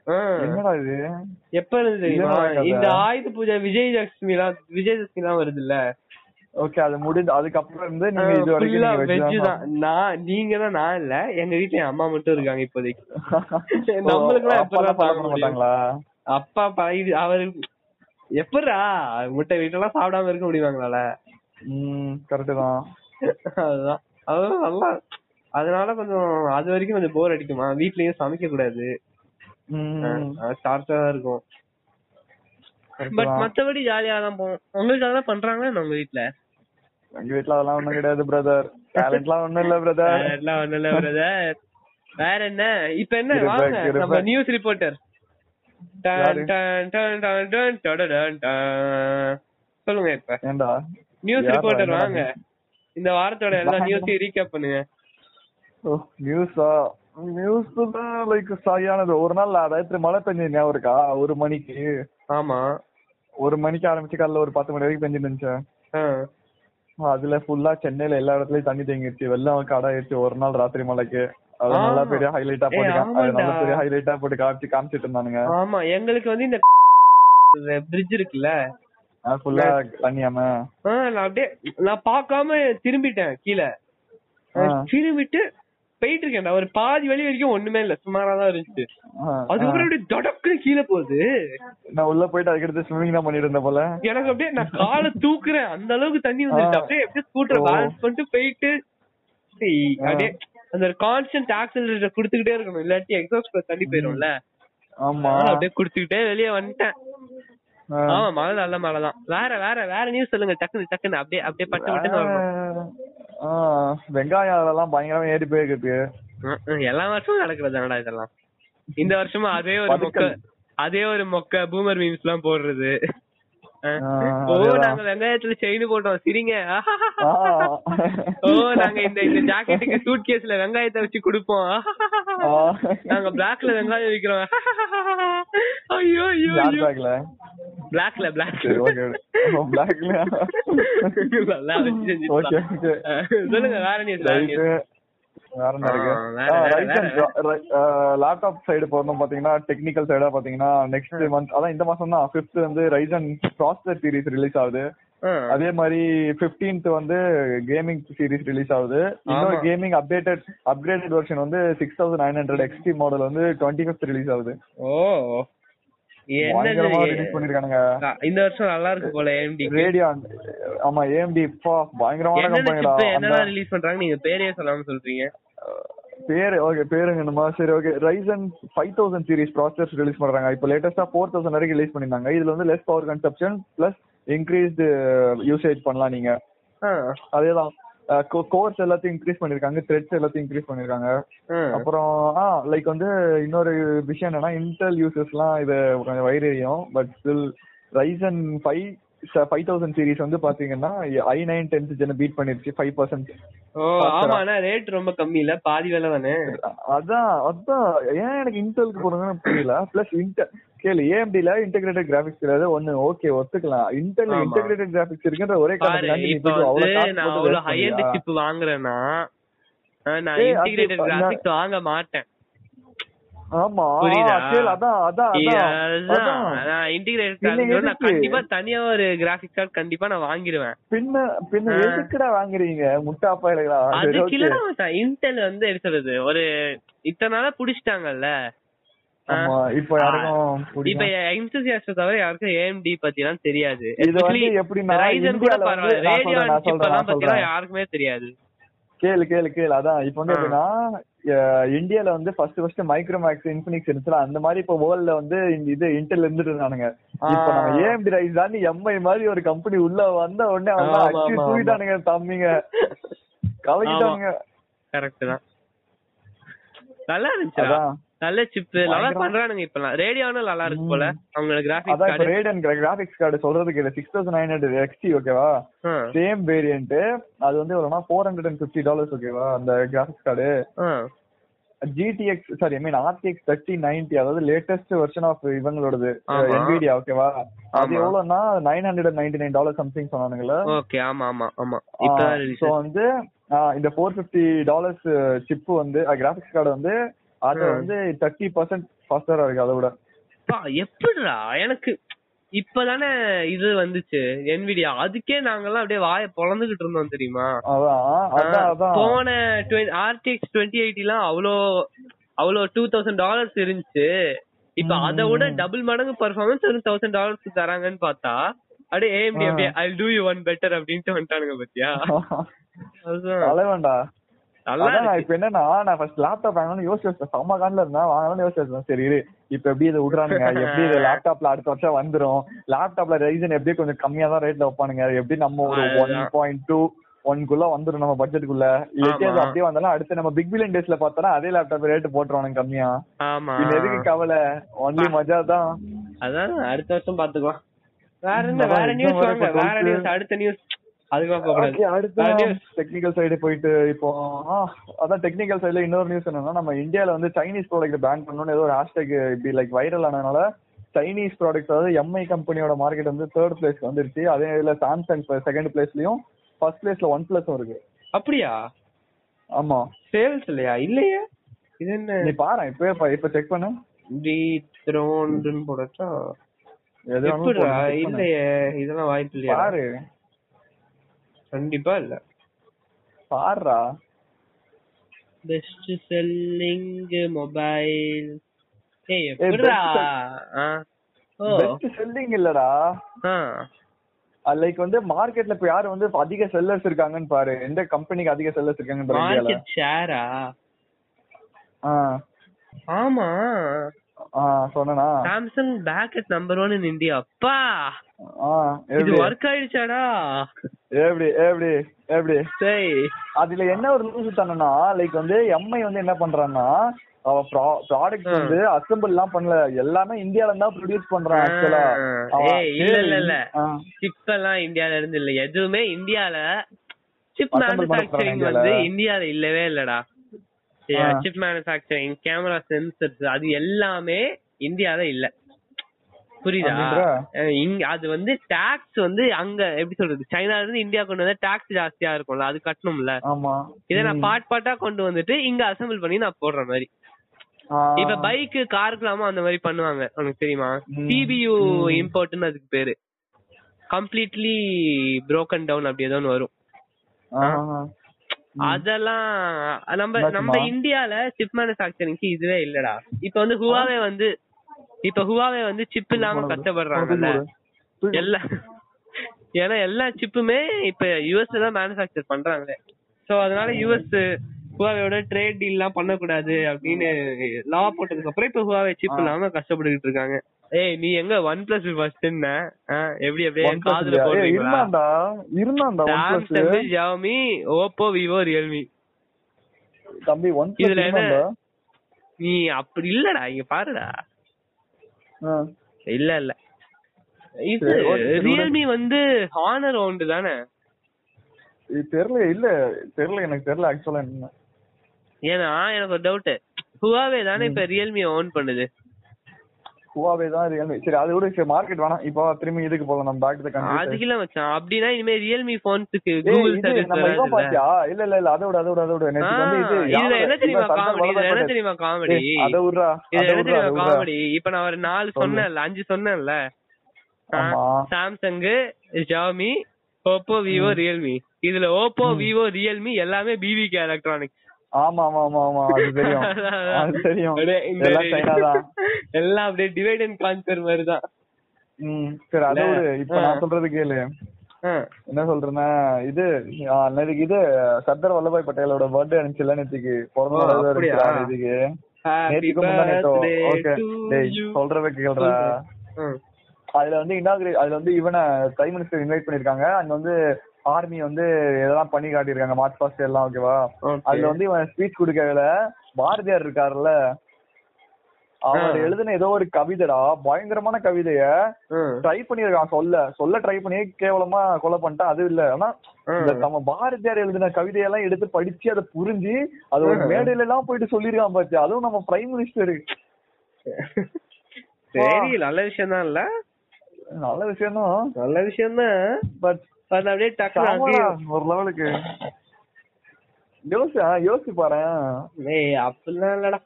ஆ. என்னடா இது? எப்ப இருந்து தெரியுமா. இந்த ஆயுத பூஜை விஜயதசமி எல்லாம் விஜயதசமி எல்லாம் வருது இல்ல ஓகே அது முடிஞ்சு அதுக்கப்புறம் இருந்து நீங்க இது வரைக்கும் வெஜ் தான் நான் நீங்க தான். நான் இல்ல. எங்க வீட்ல என் அம்மா மட்டும் இருக்காங்க இப்போதைக்கு. சாப்பிட பண்ண முடியும்? மாட்டாங்களா? அப்பா ப- இது அவரு எப்படிடா முட்டை வீட்டெல்லாம் சாப்பிடாம இருக்க முடியுமாங்களால? ம் கரெக்ட் தான். அதுதான். அதுதான் நல்லா அதனால கொஞ்சம் அது வரைக்கும் கொஞ்சம் போர் அடிக்குமா? வீட்லயும் சமைக்க கூடாது. டார்ச்சரா இருக்கும். பட். மத்தபடி ஜாலியா தான் போவோம். உங்களுக்கு அதெல்லாம் பண்றாங்களா உங்க வீட்ல? எங்க வீட்ல அதெல்லாம் ஒண்ணும் கிடையாது பிரதர் டேலண்ட்லாம் ஒண்ணும் இல்ல பிரதர் எல்லாம் ஒண்ணும் இல்ல brother. வேற என்ன? இப்ப என்ன? வாங்க. நம்ம நியூஸ் ரிப்போர்ட்டர்? சொல்லுங்க இப்ப. ஏண்டா? நியூஸ் ரிப்போர்ட்டர் வாங்க. இந்த வாரத்தோட எல்லா நியூஸையும் ரீகேப் பண்ணுங்க. நியூஸா நியூஸ் தான் லைக் சரியானது. ஒரு நாள் ராத்திரி மழை பெஞ்சது ஞாபகம் இருக்கா? ஒரு மணிக்கு. ஆமா. ஒரு மணிக்கு ஆரம்பிச்சு காலைல ஒரு பத்து மணி வரைக்கும் பெஞ்சிட்டு இருந்துச்சு. அதுல ஃபுல்லா சென்னையில எல்லா இடத்துலயும் தண்ணி தேங்கிடுச்சு வெள்ளம் கடை ஆயிடுச்சு ஒரு நாள் ராத்திரி மழைக்கு அது. நல்லா பெரிய ஹைலைட்டா போட்டு நல்லா. பெரிய ஹைலைட்டா போட்டு காமிச்சு காமிச்சிட்டு இருந்தானுங்க ஆமா எங்களுக்கு வந்து இந்த பிரிட்ஜ் இருக்குல்ல ஃபுல்லா தண்ணியாம நான் அப்படியே நான் பார்க்காம திரும்பிட்டேன் கீழே. திரும்பிட்டு போயிட்டு இருக்கேன்டா ஒரு பாதி வழி வரைக்கும் ஒண்ணுமே இல்ல. சுமாரா தான் இருந்துச்சு. அதுக்கப்புறம் அப்படியே தொடக்குன்னு கீழே போகுது. நான் உள்ள போயிட்டு அதுக்கடுத்து ஸ்விம்மிங் தான் பண்ணிட்டு இருந்தேன் போல. எனக்கு அப்படியே நான் காலை தூக்குறேன். அந்த அளவுக்கு தண்ணி வந்துருச்சு. அப்படியே அப்படியே ஸ்கூட்டர். பேலன்ஸ் பண்ணிட்டு போயிட்டு அப்படியே அந்த கான்ஸ்டன்ட் ஆக்சிலரேட்டர் குடுத்துக்கிட்டே இருக்கணும். இல்லாட்டி எக்ஸாஸ்ட் தள்ளி போயிரும்ல. ஆமா. அப்படியே குடுத்துக்கிட்டே வெளியே வந்துட்டேன். ஆமா மழை நல்ல மழை தான் வேற வேற வேற நியூஸ் சொல்லுங்க. டக்குனு டக்குன்னு அப்படியே அப்படியே பட்டு ஆ, வெங்காயம் அதெல்லாம் பயங்கரமா ஏறி போயிருக்கு எல்லா வருஷமும் நடக்கிறதானடா இதெல்லாம்? இந்த வருஷமும் அதே ஒரு மொக்க. அதே ஒரு மொக்க பூமர் மீம்ஸ் எல்லாம் போடுறது ஓ. நாங்க வெங்காயத்துல செயின் போட்டோம். சிரிங்க. ஓ நாங்க இந்த இந்த ஜாக்கெட்டுக்கு சூட் கேஸ்ல வெங்காயத்தை வச்சு கொடுப்போம். நாங்க பிளாக்ல வெங்காயம் விக்கிறோம். ஐயோ ஐயோ ஐயோ. பேக்ல பிளாக்ல பிளாக் ஓகே பிளாக்ல ஓகே சொல்லுங்க வேற நியூஸ் வேற என்ன இருக்கு? லேப்டாப் சைடு போறோம் பாத்தீங்கன்னா டெக்னிக்கல் சைடா பாத்தீங்கன்னா நெக்ஸ்ட் மந்த் அதான் இந்த மாசம் தான் ஃபிஃப்த் வந்து ரைசன் ப்ராசஸர் சீரிஸ் ரிலீஸ் ஆகுது. அதே மாதிரி 15th வந்து கேமிங் சீரிஸ் ரிலீஸ் ஆகுது. இன்னொரு. கேமிங் அப்டேட்டட் அப்கிரேடட் வெர்ஷன் வந்து six thousand nine hundred XT model வந்து டுவெண்ட்டி ஃபிஃப்த் ரிலீஸ் ஆகுது. ஓ. இந்த வருஷம் நல்லா இருக்கு போல க்கு. ரேடியான் ஆமா ஏஎம்டி பா பயங்கரமான கம்பெனிடா ரிலீஸ் பண்றாங்க நீங்க பேரே சொல்லாம சொல்றீங்க. பேரு ஓகே பேருங்க என்னமா சரி okay Ryzen five thousand series processors release பண்றாங்க. இப்போ லேட்டஸ்டா ஃபோர் தௌசண்ட் வரைக்கும் ரிலீஸ் பண்ணிருந்தாங்க இதுல வந்து less power consumption plus increased usage பண்ணலாம் நீங்க. அதேதான். கோர்ஸ் எல்லாத்தையும் இன்க்ரீஸ் பண்ணிருக்காங்க த்ரெட்ஸ் எல்லாத்தையும் இன்க்ரீஸ் பண்ணிருக்காங்க. அப்புறம் ஆ லைக் வந்து இன்னொரு விஷயம் என்னன்னா இன்டெல் யூசர்ஸ்லாம் இது கொஞ்சம் வயிறு எரியும் but still Ryzen five five thousand series வந்து பாத்தீங்கன்னா I nine tenth gen beat பண்ணிருச்சு ஃபைவ் பர்சன்ட் ஆமா ஆனா ரேட் ரொம்ப கம்மி இல்ல பாதி விலை தானே அதான் அதான். ஏன் எனக்கு இன்டெலுக்கு போறதுன்னு புரியல பிளஸ் இன்டெல் கேளு ஏஎம்டில இன்டெகிரேட்டட் கிராபிக்ஸ் கிடையாது ஒண்ணு ஓகே ஒத்துக்கலாம். இன்டெல். இன்டெகிரேட்டட் கிராபிக்ஸ் இருக்குன்ற ஒரே அவ்வளவு ஹை எண்ட்? சிப் வாங்குறேன்னா நான் இன்டிகிரேட்டட் கிராபிக்ஸ் வாங்க மாட்டேன். ஆமா. அதான் அதான். நான் இன்டிகிரேட்டட் நான்? கண்டிப்பா தனியா ஒரு கிராபிக்ஸ் கார்டு கண்டிப்பா நான் வாங்கிடுவேன் பின்ன பின்ன. எதுக்குடா வாங்குறீங்க? முட்டா பாயிலா அதுக்கு இன்டெல் வந்து சொல்றது? ஒரு இத்தனை நாளா புடிச்சிட்டாங்கல்ல? ஆமா இப்போ யாருக்கும் இப்ப என்தூசியாஸ்ட் தவிர யாருக்கும் ஏஎம்டி பத்தி எல்லாம் தெரியாது. Ryzen கூட பரவாயில்ல நான் சொல்றேன், ரேடியான் நான் சிப் சொல்றேன், எல்லாம் நான் பத்திலாம். யாருக்குமே தெரியாது. கேளு கேளு கேளு. அதான் இப்போ வந்து. எப்படின்னா இந்தியால வந்து ஃபர்ஸ்ட் ஃபர்ஸ்ட் மைக்ரோமேக்ஸ் இன்ஃபினிக்ஸ் இருந்துச்சுல அந்த மாதிரி இப்போ வேர்ல்ட்ல வந்து இது இன்டெல் இருந்துட்டு இருந்தானுங்க இப்போ நம்ம. ஏஎம்டி ரைஸ் தாண்டி எம்ஐ மாதிரி ஒரு கம்பெனி உள்ள வந்த உடனே அவங்க தூக்கிட்டானுங்க தம்பிங்க. கலக்கிட்டானுங்க கரெக்ட் தான். நல்லா இருந்துச்சுடா. அதான். நல்ல சிப் நல்லா பண்றானுங்க இப்ப ரேடியோனும் நல்லா இருக்கு போல. அவங்களோட graphics card Radeon graphics card சொல்றதுக்கு இல்லை. Six thousand nine hundred XT ஓகேவா சேம் வேரியன்ட் அது வந்து எவ்வளவுனா four hundred and fifty dollars ஓகேவா அந்த graphics card GTX sorry I mean RTX thirty ninety அதாவது லேட்டஸ்ட் வெர்ஷன் ஆஃப் இவங்களோடது. என்விடியா ஓகேவா அது. எவ்வளவுனா nine hundred ninety nine dollar something சொன்னானுங்களா okay ஆமா ஆமா ஆமா. ஸோ வந்து இந்த ஃபோர் ஃபிஃப்டி டாலர்ஸ் சிப் வந்து கிராபிக்ஸ் கார்டு வந்து அது. வந்து தேர்ட்டி பர்சன்ட் ஃபாஸ்டரா இருக்கு அதை விட. எப்படிடா? எனக்கு இப்பதானே இது வந்துச்சு என்விடியா அதுக்கே நாங்கெல்லாம் அப்படியே வாயை பொளந்துகிட்டு இருந்தோம் தெரியுமா? போன ஆர்டிஎக்ஸ் டுவெண்ட்டி எயிட்டிலாம் அவ்வளோ அவ்வளோ டூ தௌசண்ட் டாலர்ஸ் இருந்துச்சு. இப்ப அதை விட. டபுள் மடங்கு பர்ஃபார்மன்ஸ் ஒரு தௌசண்ட் டாலர்ஸ் தராங்கன்னு பார்த்தா அப்படியே ஏஎம்டி. அப்படியே I do you one better அப்படின்ட்டு வந்துட்டானுங்க பாத்தியா? நல்லா அதான் இப்ப என்னன்னா நான் ஃபர்ஸ்ட் லேப்டாப் வாங்கணும்னு யோசிச்சு செம்ம இருந்தேன் வாங்கணும்னு யோசிச்சு சரி இப்ப எப்படி இதை விடுறானுங்க? எப்படி இது லேப்டாப்ல அடுத்த வருஷம் வந்துரும்? லேப்டாப்ல ரைசன் எப்படி கொஞ்சம் கம்மியா தான் ரேட்ல வைப்பானுங்க. எப்படி நம்ம ஒரு ஒன். பாயிண்ட் டூ ஒன்குள்ள வந்துரும் நம்ம பட்ஜெட்டுக்குள்ள ஆமா. அப்படியே வந்தாலும் அடுத்து நம்ம பிக் பில்லியன் டேஸ்ல பார்த்தோம்னா அதே லேப்டாப் ரேட் போட்டுருவானுங்க கம்மியா. ஆமா. இது எதுக்கு கவலை? ஒன்லி மஜா தான் அதான் அடுத்த வருஷம் பாத்துக்கலாம் வேற என்ன வேற நியூஸ் வேற வாங்க. நியூஸ் அடுத்த நியூஸ் அதுக்கெல்லாம் போக கூடாது Okay, அடுத்து அது டெக்னிக்கல் சைடு போயிட்டு இப்போ அதான் டெக்னிக்கல் சைடுல இன்னொரு நியூஸ் என்னன்னா நம்ம இந்தியால வந்து சைனீஸ் ப்ராடக்ட் பேன் பண்ணணும்னு ஏதோ ஒரு ஹேஷ்டேக் இப்படி லைக் வைரல் ஆனதுனால சைனீஸ் ப்ராடக்ட் அதாவது எம்ஐ கம்பெனியோட மார்க்கெட் வந்து தேர்ட் பிளேஸ் வந்துருச்சு. அதே இதுல சாம்சங் செகண்ட் பிளேஸ்லயும் ஃபர்ஸ்ட் பிளேஸ்ல ஒன் பிளஸும் இருக்கு. அப்படியா? ஆமா. சேல்ஸ் இல்லையா? இல்லையே. இது என்ன? நீ பாரு இப்ப இப்ப- செக் பண்ணு. த்ரோன்னு போடட்டா எது வேணாலும் எப்படிடா? போடு, check பண்ணு. இல்லையே. இதெல்லாம் வாய்ப்பு இல்லையா? பாரு. கண்டிப்பா இல்ல. பாருடா. பெஸ்ட் செல்லிங் மொபைல் ஏய் எப்படிடா? பெஸ்ட் செல்லிங் இல்லடா. லைக் வந்து மார்க்கெட்ல இப்ப யாரு வந்து அதிக செல்லர்ஸ் இருக்காங்கன்னு பாரு. எந்த கம்பெனிக்கு அதிக செல்லர்ஸ் இருக்காங்கன்னு பாரு மார்க்கெட் ஷேரா ஆ. ஆமா. ஆ சொன்னனா? Samsung back at number one in India அப்பா! இது ஒர்க் ஆயிடுச்சாடா? எப்படி எப்படி எப்படி? சரி. அதுல என்ன ஒரு லூஸ் தானேன்னா லைக் வந்து எம்ஐ வந்து என்ன பண்றான்னா அவ ப்ராடக்ட் வந்து அசெம்பிள் எல்லாம் பண்ணல. எல்லாமே இந்தியால இருந்தா ப்ரொடியூஸ் பண்றான் ஆக்சுவலா இல்ல இல்ல இல்ல. சிப் எல்லாம் இந்தியால இருந்து இல்ல. எதுவுமே இந்தியால சிப் மேனுஃபேக்சரிங். வந்து இந்தியால இல்லவே இல்லடா. சிப் மேனுஃபேக்சரிங் கேமரா சென்சர்ஸ் அது எல்லாமே இந்தியால இல்ல. புரியுதா? இங்க அது வந்து டாக்ஸ் வந்து அங்க எப்படி சொல்றது? சைனால இருந்து இந்தியா கொண்டு வந்தா டாக்ஸ் ஜாஸ்தியா இருக்கும்ல அது கட்டணும்ல. ஆமா. இதை நான் பார்ட் பார்ட்டா கொண்டு வந்துட்டு இங்க அசெம்பிள் பண்ணி நான் போடுற மாதிரி. இப்ப பைக் காருக்குலாமா அந்த மாதிரி பண்ணுவாங்க உனக்கு தெரியுமா. சிபியூ. இம்போர்ட்னு அதுக்கு பேரு. கம்ப்ளீட்லி broken டவுன் அப்படி ஏதோ வரும். அதெல்லாம் நம்ம? நம்ம இந்தியால சிப் மேனுஃபேக்சரிங்க்கு இதுவே இல்லடா. இப்ப வந்து ஹுவாவே வந்து இப்ப ஹுவாவே வந்து சிப் இல்லாம கஷ்டப்படுறாங்கல்ல. எல்லா ஏன்னா எல்லா சிப்புமே இப்ப யூஎஸ்ல தான் மேனுஃபேக்சர் பண்றாங்க சோ அதனால யூஎஸ் ஹுவாவேயோட ட்ரேட் டீல் எல்லாம் பண்ணக்கூடாது அப்படின்னு லா போட்டதுக்கு அப்புறம் இப்ப ஹுவாவே சிப் இல்லாம கஷ்டப்பட்டுக்கிட்டு இருக்காங்க. ஏய் நீ எங்க ஒன் பிளஸ் ஃபர்ஸ்ட் எப்படி அப்படியே காதுல போடுறீங்களா? இருந்தான்டா இருந்தான்டா. Samsung Xiaomi Oppo Vivo Realme தம்பி ஒன் இதுல என்ன? நீ அப்படி இல்லடா இங்க பாருடா. இல்ல இல்ல. இது ரியல்மி வந்து ஹானர் ஓண்டு தானே? தெரியல இல்ல தெரியல எனக்கு தெரியல ஆக்சுவலா என்ன. ஏன்னா எனக்கு ஒரு டவுட் ஹுவாவே தானே இப்ப ரியல்மி ஓன் பண்ணுது? ஹுவாவே தான் ரியல்மி சரி அது சரி மார்க்கெட் வேணாம். இப்போ திரும்பி இதுக்கு போலாம் நம்ம பேக் டு கண்ட்ரி அதுக்குள்ள மச்சான் அப்படின்னா இனிமே ரியல்மி போன்ஸுக்கு ஏய், கூகுள் சர்வீஸ் நம்ம இவன் பாத்தியா இல்ல இல்ல இல்ல அதோட அதோட அதோட நேத்து வந்து இது இதுல என்ன தெரியுமா காமெடி இதுல என்ன தெரியுமா காமெடி அத விட்றா இதுல என்ன தெரியுமா காமெடி இப்ப நான் ஒரு நாலு. சொன்னேன்ல அஞ்சு சொன்னேன்ல. Samsung Xiaomi Oppo Vivo Realme இதுல ஓப்போ விவோ ரியல்மி எல்லாமே பிவிகே எலக்ட்ரானிக்ஸ் ஆமா ஆமா ஆமா ஆமா அது தெரியும். அது தெரியும். எல்லாம் சைனா தான். எல்லாம் அப்படியே டிவைட் அண்ட் கான்கர் மாதிரி தான் சரி அதை விடு. இப்ப நான் சொல்றது கேளு. என்ன சொல்றேன்னா இது ஆ, நேத்துக்கு இது சர்தார் வல்லபாய் பட்டேலோட பர்த்டே இருந்துச்சுல நேத்துக்கு. பிறந்த ஓகே. டேய் சொல்றத கேளுடா அதுல வந்து இனாகிரேட் அதுல வந்து இவனை பிரைம் மினிஸ்டர் இன்வைட் பண்ணிருக்காங்க அங்க வந்து ஆர்மி வந்து இதெல்லாம் பண்ணி காட்டியிருக்காங்க மார்ச் பாஸ்ட் எல்லாம் ஓகேவா அதுல வந்து இவன் ஸ்பீச் கொடுக்கல பாரதியார் இருக்காருல்ல. அவர். எழுதின ஏதோ ஒரு கவிதைடா பயங்கரமான கவிதைய ட்ரை பண்ணிருக்கான் சொல்ல சொல்ல ட்ரை பண்ணி கேவலமா கொலை பண்ணிட்டான் அது இல்ல. ஆனா நம்ம பாரதியார் எழுதின கவிதையெல்லாம் எடுத்து படிச்சு அதை புரிஞ்சு அது ஒரு. மேடையில எல்லாம் போயிட்டு சொல்லிருக்கான் பாச்சு அதுவும் நம்ம பிரைம் மினிஸ்டர் சரி நல்ல விஷயம் தான் இல்ல? நல்ல விஷயம் தான் நல்ல விஷயம் தான் பட் அது அப்படியே அங்கேயே ஒரு லெவலுக்கு. யோசி யோசிச்சு பாரு அப்படிலாம் இல்லடா.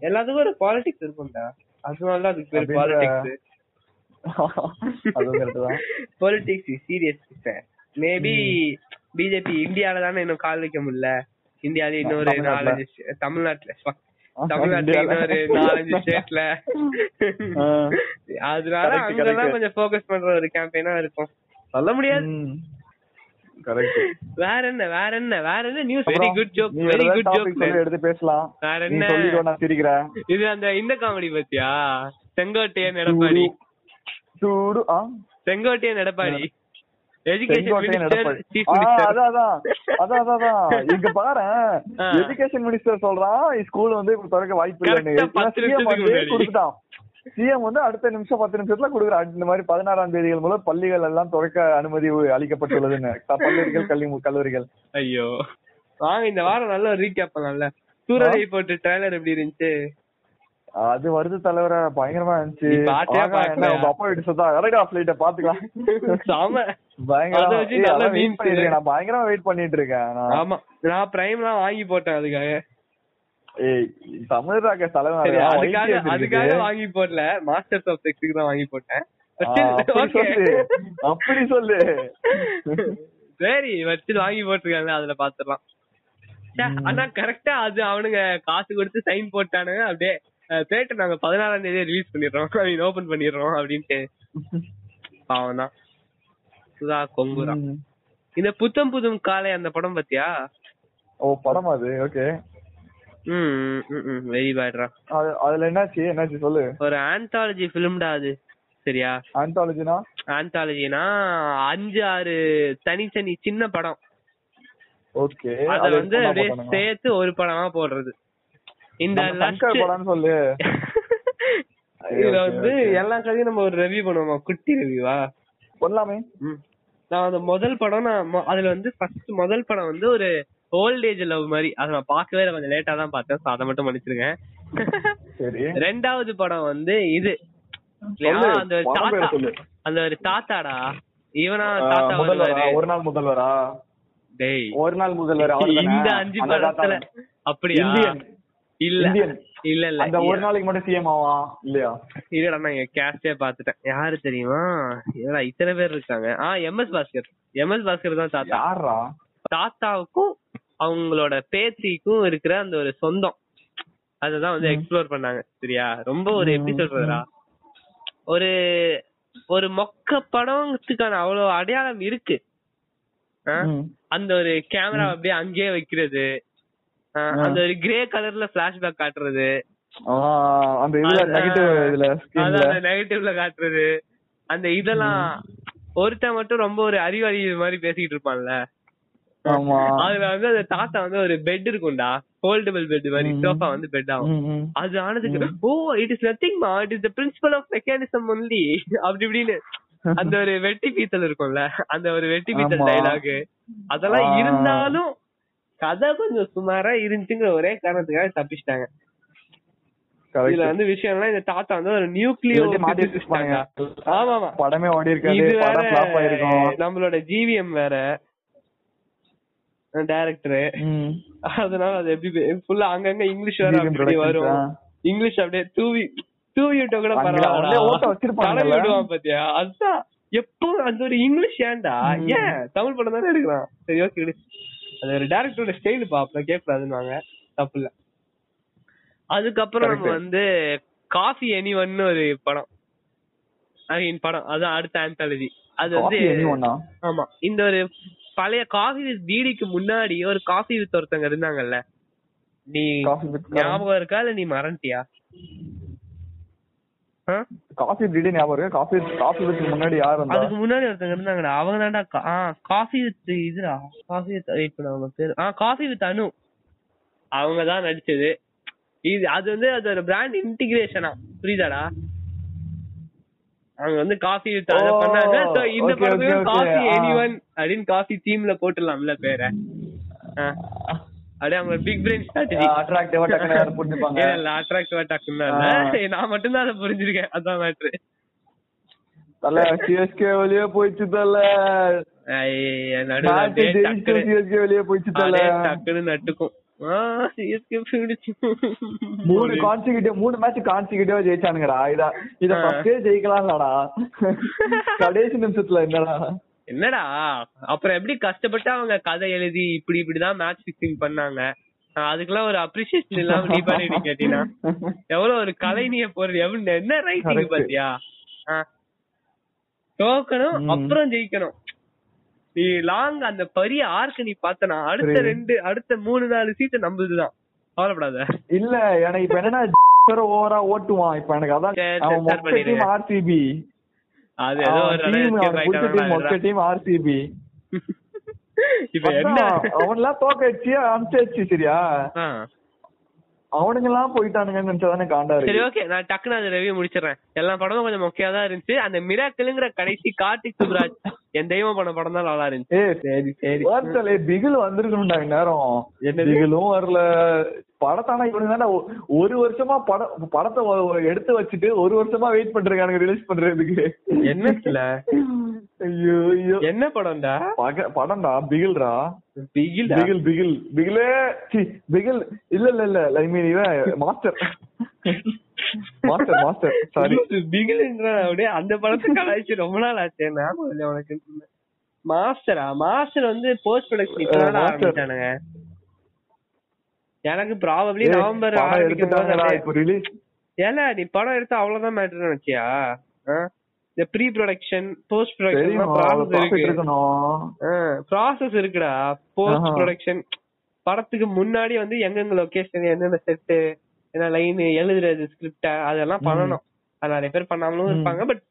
எல்லாத்துக்கும் ஒரு பாலிடிக்ஸ் இருக்கும்டா அதனால அதுக்கு பேர் politics politics serious maybe BJP இந்தியால தானே இன்னும் கால் வைக்க முடியல இந்தியால இன்னொரு. நாலஞ்சு தமிழ்நாட்டுல தமிழ்நாட்டுல. இன்னொரு நாலஞ்சு ஸ்டேட்ல. அதனால அங்கெல்லாம். கொஞ்சம் ஃபோக்கஸ் பண்ற ஒரு கேம்பெயினா இருக்கும் சொல்ல முடியாது. கரெக்ட் வேற என்ன வேற என்ன வேற என்ன news very good joke very good joke எடுத்து பேசலாம். வேற என்ன? சொல்லிட்டு நான் சிரிக்கிறேன். இது அந்த இந்த காமெடி பத்தியா? செங்கோட்டையன் எடப்பாடி? சூடு ஆ? செங்கோட்டையன் எடப்பாடி? எஜுகேஷன் மினிஸ்டர் சொல்றான் ஸ்கூல் வந்து இப்ப திறக்க வாய்ப்பு இல்லைன்னு. சிஎம் வந்து அடுத்த நிமிஷம் பத்து நிமிஷத்துல கொடுக்குற இந்த மாதிரி பதினாறாம் தேதிகள் முதல் பள்ளிகள் எல்லாம் திறக்க அனுமதி அளிக்கப்பட்டுள்ளதுன்னு. பள்ளிகள் கல்வி கல்லூரிகள். ஐயோ. வாங்க இந்த வாரம் நல்ல ரீகேப் பண்ணலாம்ல சூரரை போட்டு ட்ரைலர் எப்படி இருந்துச்சு? அது வருது தலைவர பயங்கரமா இருந்துச்சு? உங்க அப்பா வீட்டு சொத்தா? இறடா ஃபிளைட்ட பாத்துக்கலாம். செம. பயங்கரமா. நான் பயங்கரமா வெயிட் பண்ணிட்டு இருக்கேன். நான். ஆமா. நான் பிரைம்லாம் வாங்கி போட்டேன் அதுக்காக. சரி அவன் அதுக்காக. வாங்கி போடல. மாஸ்டர்ஸ் ஆஃப் செக்ஸுக்கு தான் வாங்கி போட்டேன். அப்படி. சொல்லு. சரி வச்சு வாங்கி போட்டிருக்காங்க. அதுல பாத்துடலாம். ஆனா கரெக்டா அது அவனுங்க காசு கொடுத்து சைன் போட்டானுங்க. அப்படியே பேட்டை நாங்க பதினாறாம் தேதி ரிலீஸ் பண்ணிடுறோம். ஐ ஓபன் பண்ணிடுறோம் அப்படின்ட்டு. பாவம் தான் சுதா கொங்குரா. இந்த புத்தம் புதும் காலை அந்த படம் பாத்தியா? ஓ படம் அது? ஓகே வெரி பேட்ரா அது அதுல என்னாச்சு? என்னாச்சு சொல்லு. ஒரு ஆந்தாலஜி பிலிம்டா அது. சரியா? ஆந்தாலஜினா ஆந்தாலஜினா அஞ்சு ஆறு தனித்தனி சின்ன படம். ஓகே. அத வந்து அப்படியே சேர்த்து ஒரு படமா போடுறது. இந்த சங்கர் படம்னு சொல்லு. இதுல வந்து. எல்லா கதையும் நம்ம ஒரு ரிவ்யூ பண்ணுவோமா? குட்டி ரிவ்யூவா பண்ணலாமே நான் அந்த முதல் படம் நான் அதுல வந்து ஃபர்ஸ்ட் முதல் படம் வந்து ஒரு ஓல்ட் ஏஜ் லவ் மாதிரி அதை நான் பார்க்கவே கொஞ்சம் லேட்டா தான் பார்த்தேன் so அதை மட்டும் மன்னிச்சிருங்க சரி. ரெண்டாவது படம் வந்து இது. அந்த ஒரு தாத்தா. அந்த ஒரு தாத்தாடா. இவனா தாத்தா வருவாரு. ஒரு நாள் முதல்வரா? டேய். ஒரு நாள் முதல்வர்? இந்த அஞ்சு படத்துல. அப்படியா? இல்ல. இல்ல இல்ல. அந்த ஒரு நாளைக்கு மட்டும் சிஎம் ஆவான் இல்லையா? இல்லடா நான் கேஸ்டே பாத்துட்டேன் யாரு தெரியுமா? ஏடா இத்தனை பேர் இருக்காங்க. ஆ எம்எஸ் பாஸ்கர் எம்எஸ் பாஸ்கர் தான் தாத்தா. யாரா தாத்தாவுக்கும் அவங்களோட பேத்திக்கும் இருக்கிற அந்த ஒரு சொந்தம். அததான் வந்து எக்ஸ்ப்ளோர் பண்ணாங்க சரியா? ரொம்ப ஒரு எப்படி சொல்றதுடா? ஒரு ஒரு மொக்க படத்துக்கான அவ்வளவு அடையாளம் இருக்கு. அந்த ஒரு கேமரா அப்படியே அங்கேயே வைக்கிறது. அந்த ஒரு கிரே கலர்ல பிளாஷ்பேக் காட்டுறது. அந்த நெகட்டிவ்ல காட்டுறது. அந்த இதெல்லாம் ஒருத்தன் மட்டும் ரொம்ப ஒரு அறிவாளி மாதிரி பேசிக்கிட்டு இருப்பான்ல. அதுல வந்து அந்த தாத்தா வந்து ஒரு பெட் இருக்கும்டா ஃபோல்டபிள் பெட் மாதிரி. சோஃபா வந்து பெட் ஆகும். அது ஆனதுக்கு ஓ இட் இஸ் நத்திங் மா it is the principal of mechanism only அப்படி இப்படின்னு அந்த ஒரு வெட்டி பீத்தல் இருக்கும்ல அந்த ஒரு வெட்டி பீத்தல். டைலாக் அதெல்லாம். இருந்தாலும் கதை கொஞ்சம் சுமாரா இருந்துச்சுங்கிற ஒரே காரணத்துக்காக தப்பிச்சிட்டாங்க. இதுல வந்து விஷயம்லாம் இந்த தாத்தா வந்து ஒரு நியூக்ளியோ இல்லாட்டி மாத்தி. ஆமா ஆமா படமே ஓடி இருக்காது நம்மளோட ஜிவிஎம் வேற டைரக்டர். அதனால அது எப்படி ஃபுல்லா அங்கங்க இங்கிலீஷ் வேற அப்படி வரும். இங்கிலீஷ் அப்படியே தூவி தூவி விட்ட கூட பரவாயில்ல விடுவான் பாத்தியா? அதுதான். எப்போ அந்த ஒரு இங்கிலீஷ் ஏன்டா. ஏன்? தமிழ் படம் தானே எடுக்கிறான். சரி ஓகே அது ஒரு டேரக்டரோட ஸ்டைல் பாப்பல கேட்கக்கூடாதுன்னு தப்பு இல்ல. அதுக்கப்புறம் நம்ம. வந்து காஃபி எனிவன் ஒரு படம். ஐ படம். அதான் அடுத்த ஆந்தாலஜி அது வந்து? ஆமா. இந்த ஒரு பழைய காஃபி வித் பீடிக்கு முன்னாடி ஒரு காஃபி வித் ஒருத்தங்க இருந்தாங்கல்ல? நீ ஞாபகம் இருக்கா இல்ல நீ மறந்துட்டியா? காஃபி பிரீடே ஞாபகம் இருக்கு? காஃபி காஃபி வித்துக்கு முன்னாடி யார் அதுக்கு முன்னாடி ஒருத்தங்க இருந்தாங்கடா. அவங்க தான்டா ஆ காஃபி வித் இதுடா. காஃபி வித் வெயிட் பண்ண அவங்க பேரு ஆ காஃபி வித் அனு. அவங்க தான் நடிச்சது. இது அது வந்து அது ஒரு பிராண்ட் இன்டிகிரேஷனா புரியுதாடா? அவங்க வந்து காஃபி பண்ணாங்க. இந்த படத்துக்கு. காஃபி. எனிவன் அப்படின்னு காஃபி தீம்ல போட்டுடலாம்ல பேரை. அப்படியே அவங்க பிக் பிரெயின் ஸ்ட்ராட்டஜி அட்ராக்டிவா டக்குனு யாரும் புரிஞ்சுப்பாங்க இல்ல அட்ராக்டிவா டக்குன்னு இல்ல நான் மட்டும் தான் அதை புரிஞ்சிருக்கேன். அதான் மேட்ரு தல சிஎஸ்கே வெளியே போயிடுச்சு தல நடுவுல மேட்ச் அப்படியே ஜெயிச்சு டக்குனு சிஎஸ்கே வெளியே போயிடுச்சு தல டக்குன்னு நட்டுக்கும். மூணு கான்சிகிட்டிவ் மூணு மேட்ச் கான்சிகிட்டிவா ஜெயிச்சானுங்கடா. இத இத. ஃபர்ஸ்டே ஜெயிக்கலாம்லடா. கடைசி நிமிஷத்துல என்னடா? என்னடா? அப்புறம் எப்படி கஷ்டப்பட்டு அவங்க கதை எழுதி இப்படி இப்படிதான் மேட்ச் பிக்சிங் பண்ணாங்க? அதுக்கெல்லாம் ஒரு அப்ரிசியேஷன் இல்லாம நீ பண்ணி கேட்டீங்கன்னா எவ்வளவு ஒரு கலைஞய போறது எவ்வளவு என்ன ரைட்டிங். பாத்தியா. தோக்கணும். அப்புறம் ஜெயிக்கணும். நீ லாங் அந்த பெரிய ஆர்க்கு நீ பார்த்தனா அடுத்த. ரெண்டு அடுத்த மூணு நாலு சீட்டு நம்புதுதான். கவலைப்படாத. இல்ல எனக்கு இப்ப என்னன்னா ஓவரா ஓட்டுவான் இப்ப எனக்கு. அதான் அவன் ஆர்சிபி அது ஏதோ ஒரு டீம் ஆர்சிபி இப்ப என்ன? அவன்லாம் தோக்கடிச்சு அனுப்பிச்சு சரியா. அவனுங்க எல்லாம் போயிட்டானுங்கன்னு நினைச்சாதானே காண்டா சரி ஓகே நான் டக்குனு அந்த ரிவ்யூ முடிச்சிடுறேன். எல்லா படமும் கொஞ்சம் மொக்கையா தான் இருந்துச்சு. அந்த மிராக்கிளுங்கிற கடைசி கார்த்திக் சுப்ராஜ். என் தெய்வம் பண்ண படம் தான் நல்லா இருந்துச்சு. சரி சரி. வார்த்தலே பிகில் வந்திருக்கணும்டா நேரம் என்னது? பிகிலும் வரல. படத்தானா இவனுங்க தானே ஒரு வருஷமா படம் படத்தை எடுத்து வச்சுட்டு ஒரு வருஷமா வெயிட் பண்றாங்க ரிலீஸ் பண்றதுக்கு. என்னத்துல ஐயோ ஐயோ. என்ன படம்டா? படம்டா பிகில்டா பிகில் பிகில் பிகில் பிகிலே சி பிகில் இல்ல இல்ல இல்ல. ஐ மீன் இவன் மாஸ்டர் மாஸ்டர் மாஸ்டர் சாரி பிகில்ன்ற அப்படியே அந்த படத்தை கலாய்ச்சி ரொம்ப நாள் ஆச்சு. ஞாபகம் இல்லை உனக்கு. மாஸ்டரா மாஸ்டர் வந்து போஸ்ட் ப்ரொடக்ஷன். ஆரம்பிச்சானுங்க. எனக்கு ப்ராபப்ளி நவம்பர் ஆரம்பிக்கும் ஏல நீ படம் எடுத்தா அவ்வளவுதான் மேட்டர் நினைச்சியா? இந்த pre production post production process இருக்கு. ப்ராசஸ் இருக்குடா. போஸ்ட். ப்ரொடக்ஷன் படத்துக்கு முன்னாடி வந்து எங்கெங்க லொகேஷன் என்னென்ன செட்டு என்ன லைன் எழுதுறது ஸ்கிரிப்ட அதெல்லாம். பண்ணணும். அது நிறைய பேர் பண்ணாமலும். இருப்பாங்க பட்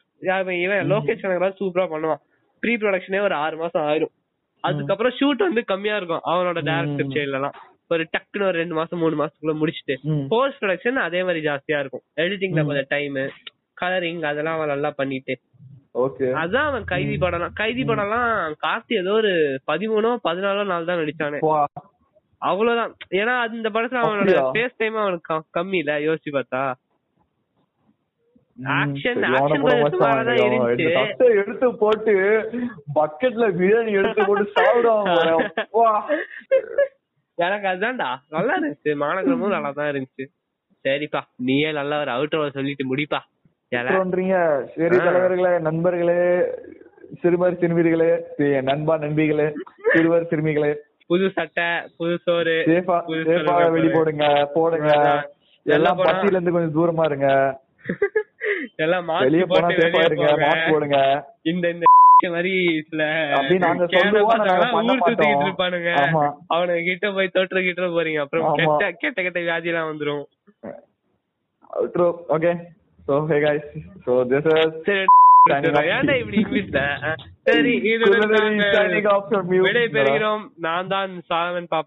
இவன் லோகேஷன் சூப்பரா பண்ணுவான். ப்ரீ ப்ரொடக்ஷனே ஒரு ஆறு மாசம் ஆயிரும். அதுக்கப்புறம் ஷூட் வந்து கம்மியா இருக்கும் அவனோட டேரக்டர் ம். சைடுல எல்லாம் ஒரு டக்குன்னு ஒரு ரெண்டு மாசம் மூணு மாசத்துக்குள்ள முடிச்சுட்டு. போஸ்ட் ப்ரொடக்ஷன் அதே மாதிரி ஜாஸ்தியா இருக்கும். எடிட்டிங்ல. கொஞ்சம் டைம் கலரிங் அதெல்லாம் அவன் நல்லா பண்ணிட்டு. ஓகே. அதான் அவன் கைதி படம்லாம். கைதி படம்லாம் கார்த்தி ஏதோ ஒரு பதிமூணோ பதினாலோ நாள் தான் நடிச்சானே. அவ்வளவுதான். ஏன்னா அந்த படத்துல அவனோட? ஃபேஸ் டைம் அவனுக்கு கம்மி இல்ல யோசிச்சு பார்த்தா. எடுத்து போட்டு பக்கெட்ல பிரியாணி எடுத்து போட்டு சாப்பிடுவாங்க. எனக்கு அதுதான்டா. நல்லா இருந்துச்சு. மாநகரமும் நல்லா தான் இருந்துச்சு. சரிப்பா. நீயே நல்லா ஒரு அவுட்டர் சொல்லிட்டு முடிப்பா. பண்றீங்க சரி ஆ. தலைவர்களே நண்பர்களே சிறுவர் சிறுமிகளே நண்பா நண்பிகளே சிறுவர் சிறுமிகளே. புது சட்டை புது சோறு வெளி போடுங்க. போடுங்க எல்லாம் பட்டியில இருந்து கொஞ்சம் தூரமா இருங்க. எல்லாம் வெளிய போனா சேஃபா இருங்க. மாஸ்க் போடுங்க. இந்த இந்த மாதிரி சில நாங்க ஊர். இருப்பானுங்க. ஆமா. அவனுங்க கிட்ட போய் தொற்று கிட்ட போறீங்க. அப்புறம். கெட்ட கெட்ட கெட்ட வியாதி எல்லாம் வந்துரும் okay so hey guys. So நான் தான் சாலமன் பாப்பா